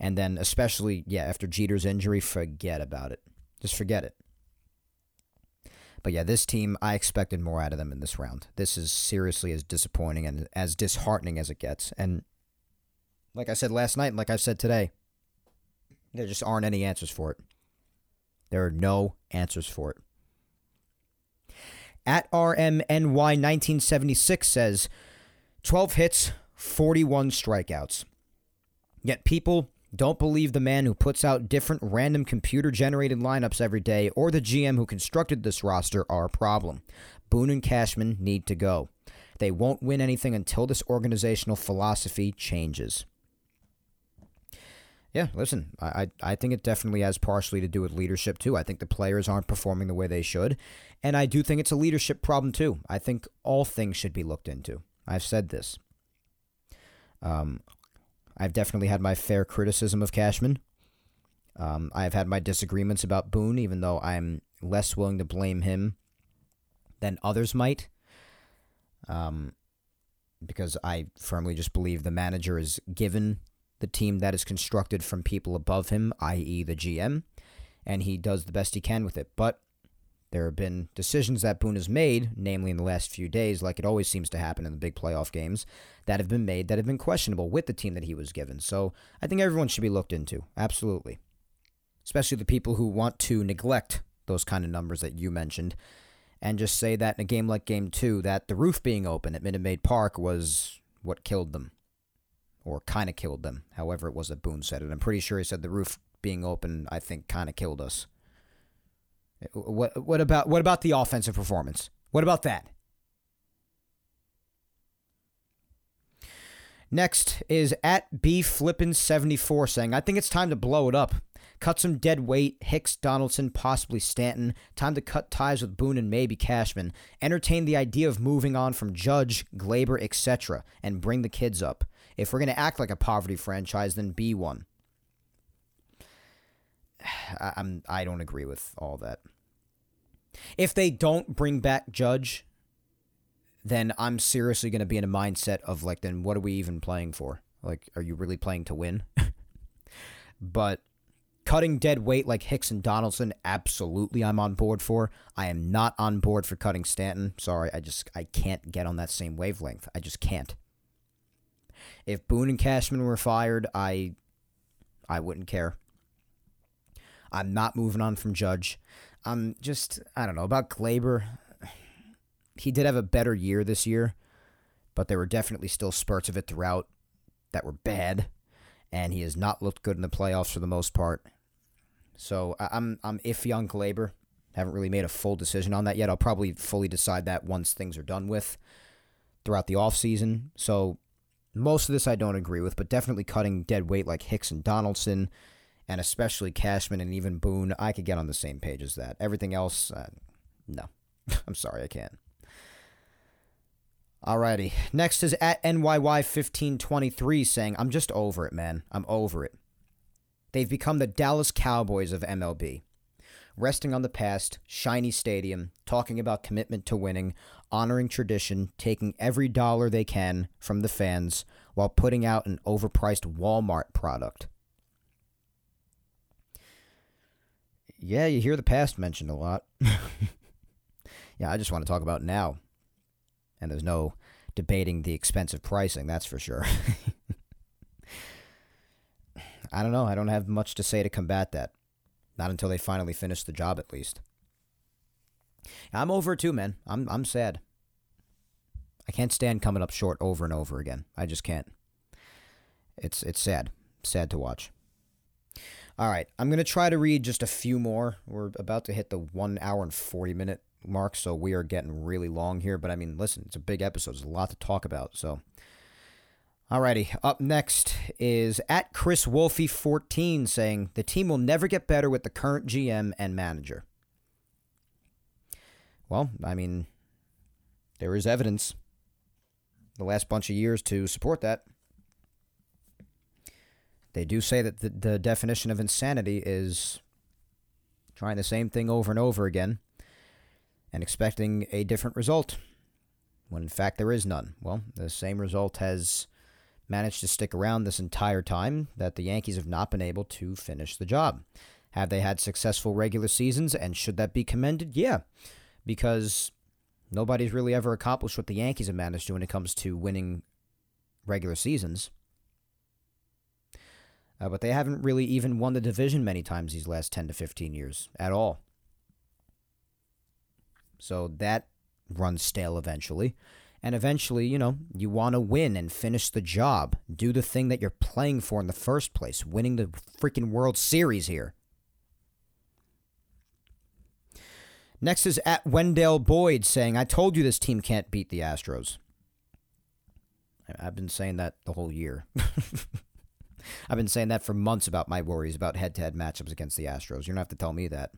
A: And then, especially, yeah, after Jeter's injury, forget about it. Just forget it. But yeah, this team, I expected more out of them in this round. This is seriously as disappointing and as disheartening as it gets. And like I said last night, and like I've said today, there just aren't any answers for it. There are no answers for it. At RMNY1976 says 12 hits, 41 strikeouts. Yet people don't believe the man who puts out different random computer generated lineups every day or the GM who constructed this roster are a problem. Boone and Cashman need to go. They won't win anything until this organizational philosophy changes. Yeah, listen, I, I think it definitely has partially to do with leadership too. I think the players aren't performing the way they should. And I do think it's a leadership problem too. I think all things should be looked into. I've said this. Um, I've definitely had my fair criticism of Cashman. Um, I've had my disagreements about Boone, even though I'm less willing to blame him than others might. Um, because I firmly just believe the manager is given the team that is constructed from people above him, i.e., the GM, and he does the best he can with it. But there have been decisions that Boone has made, namely in the last few days, like it always seems to happen in the big playoff games, that have been made that have been questionable with the team that he was given. So I think everyone should be looked into. Absolutely. Especially the people who want to neglect those kind of numbers that you mentioned and just say that in a game like game two, that the roof being open at Minute Maid Park was what killed them. Or kind of killed them, however it was that Boone said it. I'm pretty sure he said the roof being open, I think, kind of killed us. Eh, what what about what about the offensive performance? What about that? Next is at B Flippin 74 saying, I think it's time to blow it up. Cut some dead weight, Hicks, Donaldson, possibly Stanton. Time to cut ties with Boone and maybe Cashman. Entertain the idea of moving on from Judge, Gleyber, etc., and bring the kids up. If we're going to act like a poverty franchise, then be one. I, I'm I don't agree with all that. If they don't bring back Judge, then I'm seriously going to be in a mindset of like, then what are we even playing for? Like, are you really playing to win? but cutting dead weight like Hicks and Donaldson, absolutely, I'm on board for. I am not on board for cutting Stanton. Sorry, I just I can't get on that same wavelength. I just can't. If Boone and Cashman were fired, I I wouldn't care. I'm not moving on from Judge. I'm just I don't know about Gleyber. He did have a better year this year, but there were definitely still spurts of it throughout that were bad, and he has not looked good in the playoffs for the most part. So I'm I'm iffy on Gleyber. Haven't really made a full decision on that yet. I'll probably fully decide that once things are done with throughout the offseason. So most of this I don't agree with, but definitely cutting dead weight like Hicks and Donaldson and especially Cashman and even Boone, I could get on the same page as that. Everything else, uh, no. I'm sorry, I can't. Alrighty. Next is at NYY1523 saying, I'm just over it, man. I'm over it. They've become the Dallas Cowboys of MLB. Resting on the past, shiny stadium, talking about commitment to winning, honoring tradition, taking every dollar they can from the fans while putting out an overpriced Walmart product. yeah, you hear the past mentioned a lot. yeah, I just want to talk about now. And there's no debating the expensive pricing, that's for sure. I don't know. I don't have much to say to combat that. Not until they finally finish the job, at least. I'm over too, man. I'm I'm sad. I can't stand coming up short over and over again. I just can't. It's it's sad. Sad to watch. All right, I'm going to try to read just a few more. We're about to hit the 1 hour and 40 minute mark, so we are getting really long here, but I mean, listen, it's a big episode. There's a lot to talk about, so Alrighty, up next is at Chris Wolfie 14 saying the team will never get better with the current GM and manager. Well, I mean, there is evidence the last bunch of years to support that. They do say that the, the definition of insanity is trying the same thing over and over again and expecting a different result when in fact there is none. Well, the same result has managed to stick around this entire time that the Yankees have not been able to finish the job. Have they had successful regular seasons and should that be commended? Yeah, because nobody's really ever accomplished what the Yankees have managed to when it comes to winning regular seasons. Uh, but they haven't really even won the division many times these last 10 to 15 years at all. So that runs stale eventually. And eventually, you know, you want to win and finish the job. Do the thing that you're playing for in the first place, winning the freaking World Series here. Next is at Wendell Boyd saying, I told you this team can't beat the Astros. I've been saying that the whole year. I've been saying that for months about my worries about head to head matchups against the Astros. You don't have to tell me that.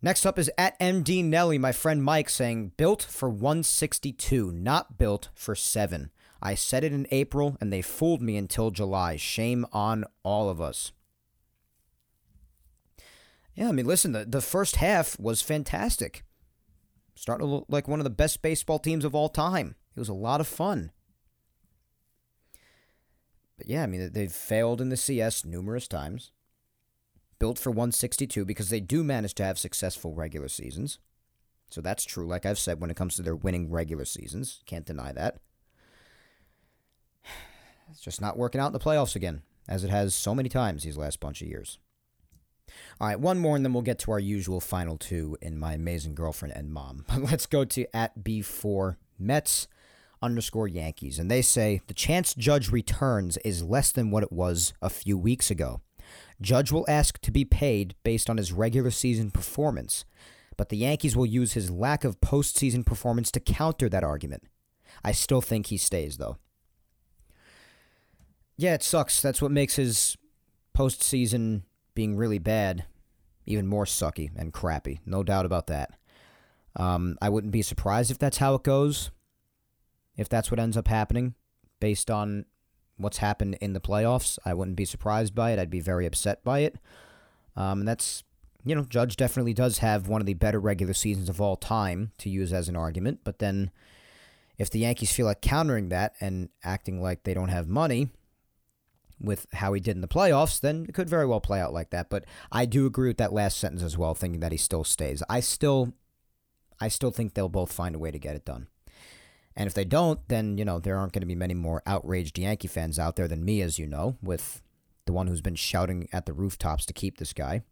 A: Next up is at MD Nelly, my friend Mike saying, built for 162, not built for 7. I said it in April and they fooled me until July. Shame on all of us. Yeah, I mean, listen, the, the first half was fantastic. Starting to look like one of the best baseball teams of all time. It was a lot of fun. But yeah, I mean, they've failed in the CS numerous times built for 162 because they do manage to have successful regular seasons. So that's true, like I've said, when it comes to their winning regular seasons. Can't deny that. It's just not working out in the playoffs again, as it has so many times these last bunch of years. All right, one more, and then we'll get to our usual final two in my amazing girlfriend and mom. Let's go to at B4 Mets underscore Yankees. And they say the chance Judge returns is less than what it was a few weeks ago. Judge will ask to be paid based on his regular season performance, but the Yankees will use his lack of postseason performance to counter that argument. I still think he stays, though. Yeah, it sucks. That's what makes his postseason being really bad even more sucky and crappy. No doubt about that. Um, I wouldn't be surprised if that's how it goes, if that's what ends up happening, based on what's happened in the playoffs. I wouldn't be surprised by it. I'd be very upset by it. Um, and that's, you know, Judge definitely does have one of the better regular seasons of all time to use as an argument. But then if the Yankees feel like countering that and acting like they don't have money with how he did in the playoffs, then it could very well play out like that. But I do agree with that last sentence as well, thinking that he still stays. I still I still think they'll both find a way to get it done. And if they don't, then, you know, there aren't going to be many more outraged Yankee fans out there than me, as you know, with the one who's been shouting at the rooftops to keep this guy.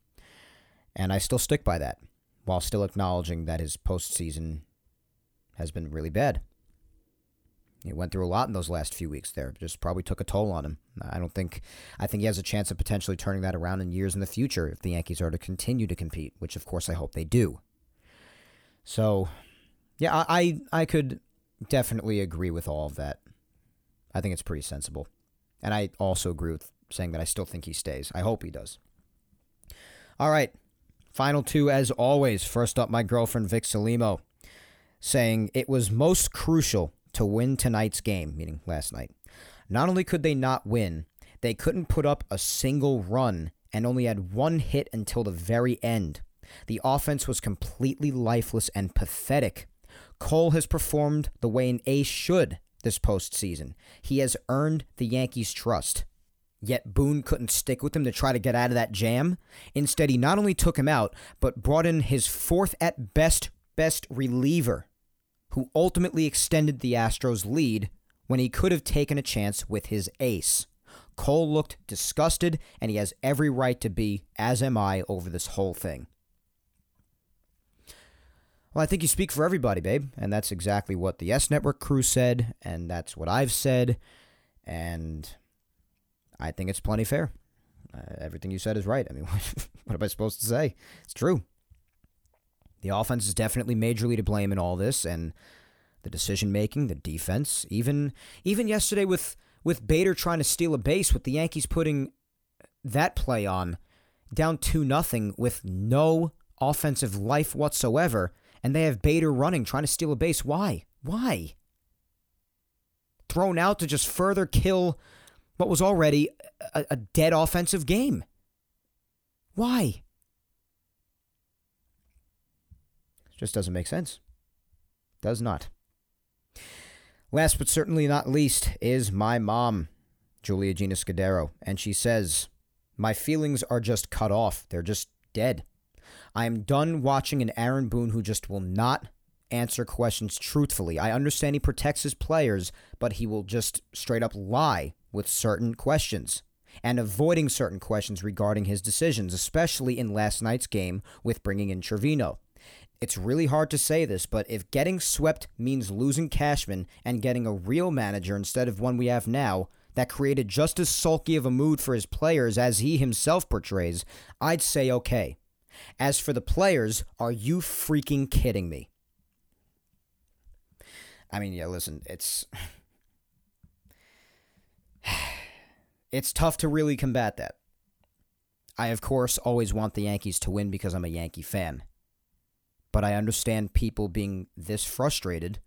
A: And I still stick by that, while still acknowledging that his postseason has been really bad. He went through a lot in those last few weeks there. Just probably took a toll on him. I don't think I think he has a chance of potentially turning that around in years in the future if the Yankees are to continue to compete, which of course I hope they do. So, yeah, I I could definitely agree with all of that. I think it's pretty sensible. And I also agree with saying that I still think he stays. I hope he does. All right. Final two, as always. First up, my girlfriend, Vic Salimo, saying it was most crucial to win tonight's game, meaning last night. Not only could they not win, they couldn't put up a single run and only had one hit until the very end. The offense was completely lifeless and pathetic Cole has performed the way an ace should this postseason. He has earned the Yankees' trust. Yet Boone couldn't stick with him to try to get out of that jam. Instead, he not only took him out, but brought in his fourth at best best reliever, who ultimately extended the Astros' lead when he could have taken a chance with his ace. Cole looked disgusted, and he has every right to be, as am I, over this whole thing. Well, I think you speak for everybody, babe. And that's exactly what the Yes Network crew said. And that's what I've said. And I think it's plenty fair. Uh, everything you said is right. I mean, what am I supposed to say? It's true. The offense is definitely majorly to blame in all this. And the decision making, the defense, even even yesterday with with Bader trying to steal a base, with the Yankees putting that play on down two nothing with no offensive life whatsoever, and they have Bader running trying to steal a base. Why? Why? Thrown out to just further kill what was already a, a dead offensive game. Why? It just doesn't make sense. Does not. Last but certainly not least is my mom, Julia Gina Scudero, and she says, My feelings are just cut off. They're just dead. I am done watching an Aaron Boone who just will not answer questions truthfully. I understand he protects his players, but he will just straight up lie with certain questions and avoiding certain questions regarding his decisions, especially in last night's game with bringing in Trivino. It's really hard to say this, but if getting swept means losing Cashman and getting a real manager instead of one we have now that created just as sulky of a mood for his players as he himself portrays, I'd say okay. As for the players, are you freaking kidding me? I mean, yeah, listen, it's it's tough to really combat that. I of course always want the Yankees to win because I'm a Yankee fan but I understand people being this frustrated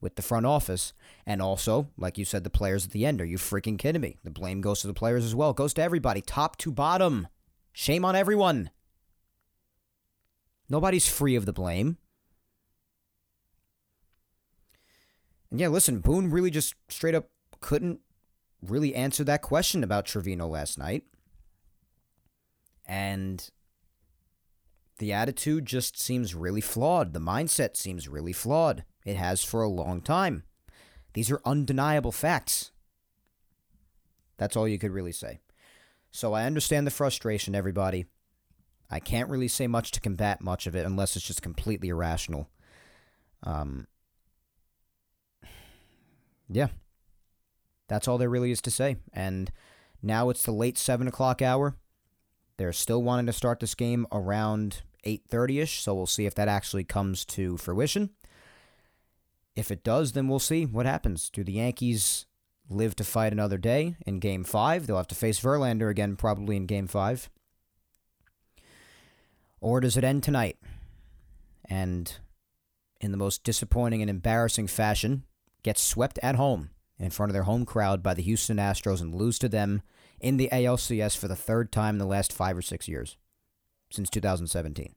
A: with the front office. And also, like you said, the players at the end. Are you freaking kidding me? The blame goes to the players as well. It goes to everybody, top to bottom. Shame on everyone. Nobody's free of the blame. And yeah, listen, Boone really just straight up couldn't really answer that question about Trivino last night. And the attitude just seems really flawed. The mindset seems really flawed. It has for a long time. These are undeniable facts. That's all you could really say. So I understand the frustration, everybody. I can't really say much to combat much of it unless it's just completely irrational. Um, yeah. That's all there really is to say. And now it's the late 7 o'clock hour. They're still wanting to start this game around 8:30ish, so we'll see if that actually comes to fruition. If it does, then we'll see what happens. Do the Yankees live to fight another day in game 5? They'll have to face Verlander again probably in game 5. Or does it end tonight? And in the most disappointing and embarrassing fashion, get swept at home in front of their home crowd by the Houston Astros and lose to them in the ALCS for the third time in the last 5 or 6 years since 2017.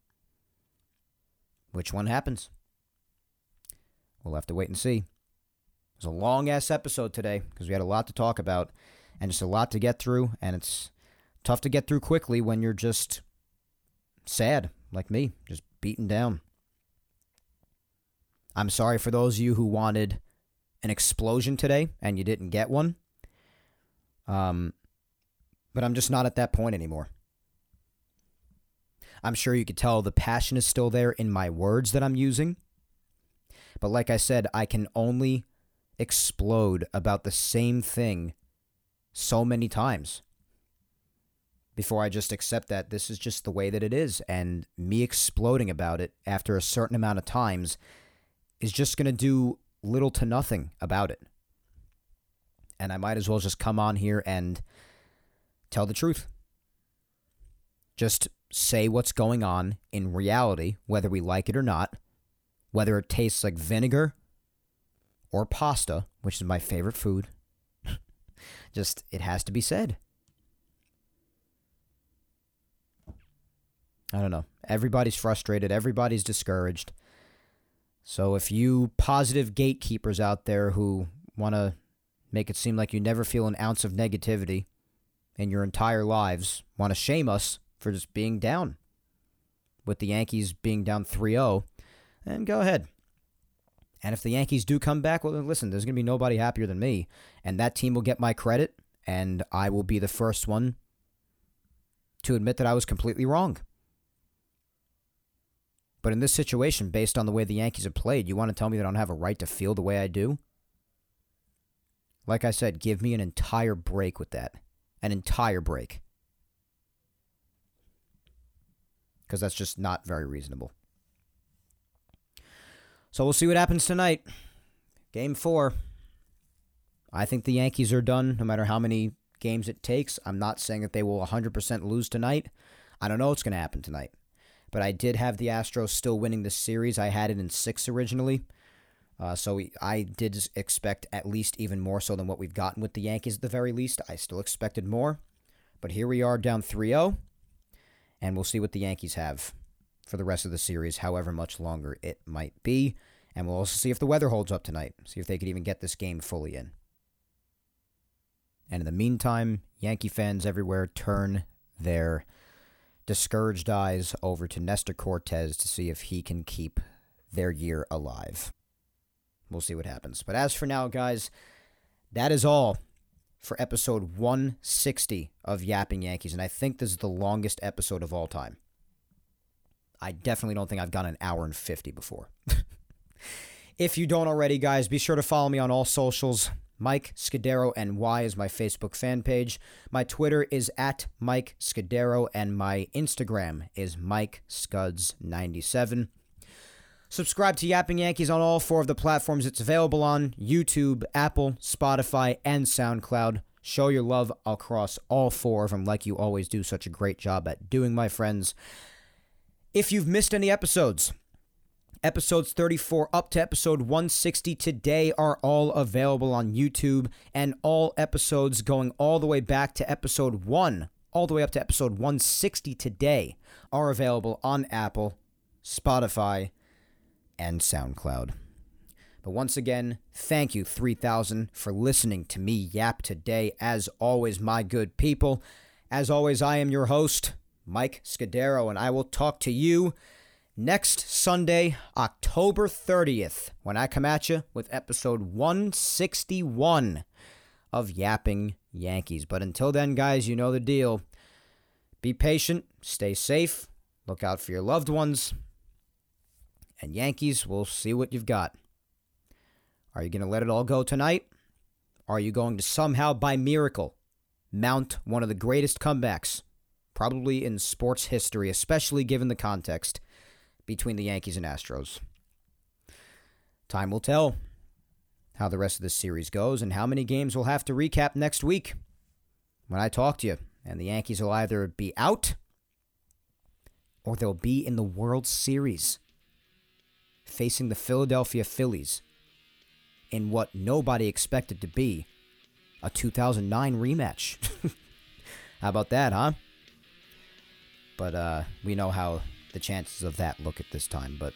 A: Which one happens? We'll have to wait and see. It was a long ass episode today because we had a lot to talk about and just a lot to get through. And it's tough to get through quickly when you're just sad, like me, just beaten down. I'm sorry for those of you who wanted an explosion today and you didn't get one. Um, but I'm just not at that point anymore. I'm sure you could tell the passion is still there in my words that I'm using. But like I said, I can only explode about the same thing so many times before I just accept that this is just the way that it is. And me exploding about it after a certain amount of times is just going to do little to nothing about it. And I might as well just come on here and tell the truth. Just say what's going on in reality, whether we like it or not, whether it tastes like vinegar or pasta, which is my favorite food. Just, it has to be said. I don't know. Everybody's frustrated, everybody's discouraged. So if you positive gatekeepers out there who want to make it seem like you never feel an ounce of negativity in your entire lives, want to shame us, for just being down. With the Yankees being down 3 0, and go ahead. And if the Yankees do come back, well, listen, there's going to be nobody happier than me. And that team will get my credit, and I will be the first one to admit that I was completely wrong. But in this situation, based on the way the Yankees have played, you want to tell me that I don't have a right to feel the way I do? Like I said, give me an entire break with that. An entire break. Because that's just not very reasonable. So we'll see what happens tonight. Game four. I think the Yankees are done no matter how many games it takes. I'm not saying that they will 100% lose tonight. I don't know what's going to happen tonight. But I did have the Astros still winning this series. I had it in six originally. Uh, so we, I did expect at least even more so than what we've gotten with the Yankees at the very least. I still expected more. But here we are down 3 0. And we'll see what the Yankees have for the rest of the series, however much longer it might be. And we'll also see if the weather holds up tonight, see if they could even get this game fully in. And in the meantime, Yankee fans everywhere turn their discouraged eyes over to Nestor Cortes to see if he can keep their year alive. We'll see what happens. But as for now, guys, that is all for episode 160 of Yapping Yankees. And I think this is the longest episode of all time. I definitely don't think I've gone an hour and 50 before. if you don't already, guys, be sure to follow me on all socials. Mike Scudero NY is my Facebook fan page. My Twitter is at Mike Scudero, and my Instagram is Mike Scuds97. Subscribe to Yapping Yankees on all four of the platforms it's available on YouTube, Apple, Spotify, and SoundCloud. Show your love across all four of them, like you always do such a great job at doing, my friends. If you've missed any episodes, episodes 34 up to episode 160 today are all available on YouTube, and all episodes going all the way back to episode 1, all the way up to episode 160 today, are available on Apple, Spotify, and SoundCloud. But once again, thank you, 3000, for listening to me yap today. As always, my good people, as always, I am your host. Mike Scudero, and I will talk to you next Sunday, October 30th, when I come at you with episode 161 of Yapping Yankees. But until then, guys, you know the deal. Be patient, stay safe, look out for your loved ones, and Yankees, we'll see what you've got. Are you going to let it all go tonight? Are you going to somehow, by miracle, mount one of the greatest comebacks probably in sports history, especially given the context between the Yankees and Astros. Time will tell how the rest of this series goes and how many games we'll have to recap next week when I talk to you. And the Yankees will either be out or they'll be in the World Series facing the Philadelphia Phillies in what nobody expected to be a 2009 rematch. how about that, huh? But uh, we know how the chances of that look at this time, but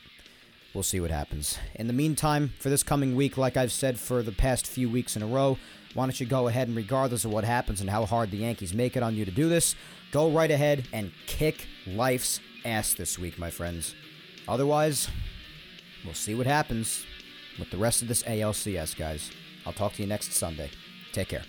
A: we'll see what happens. In the meantime, for this coming week, like I've said for the past few weeks in a row, why don't you go ahead and, regardless of what happens and how hard the Yankees make it on you to do this, go right ahead and kick life's ass this week, my friends. Otherwise, we'll see what happens with the rest of this ALCS, guys. I'll talk to you next Sunday. Take care.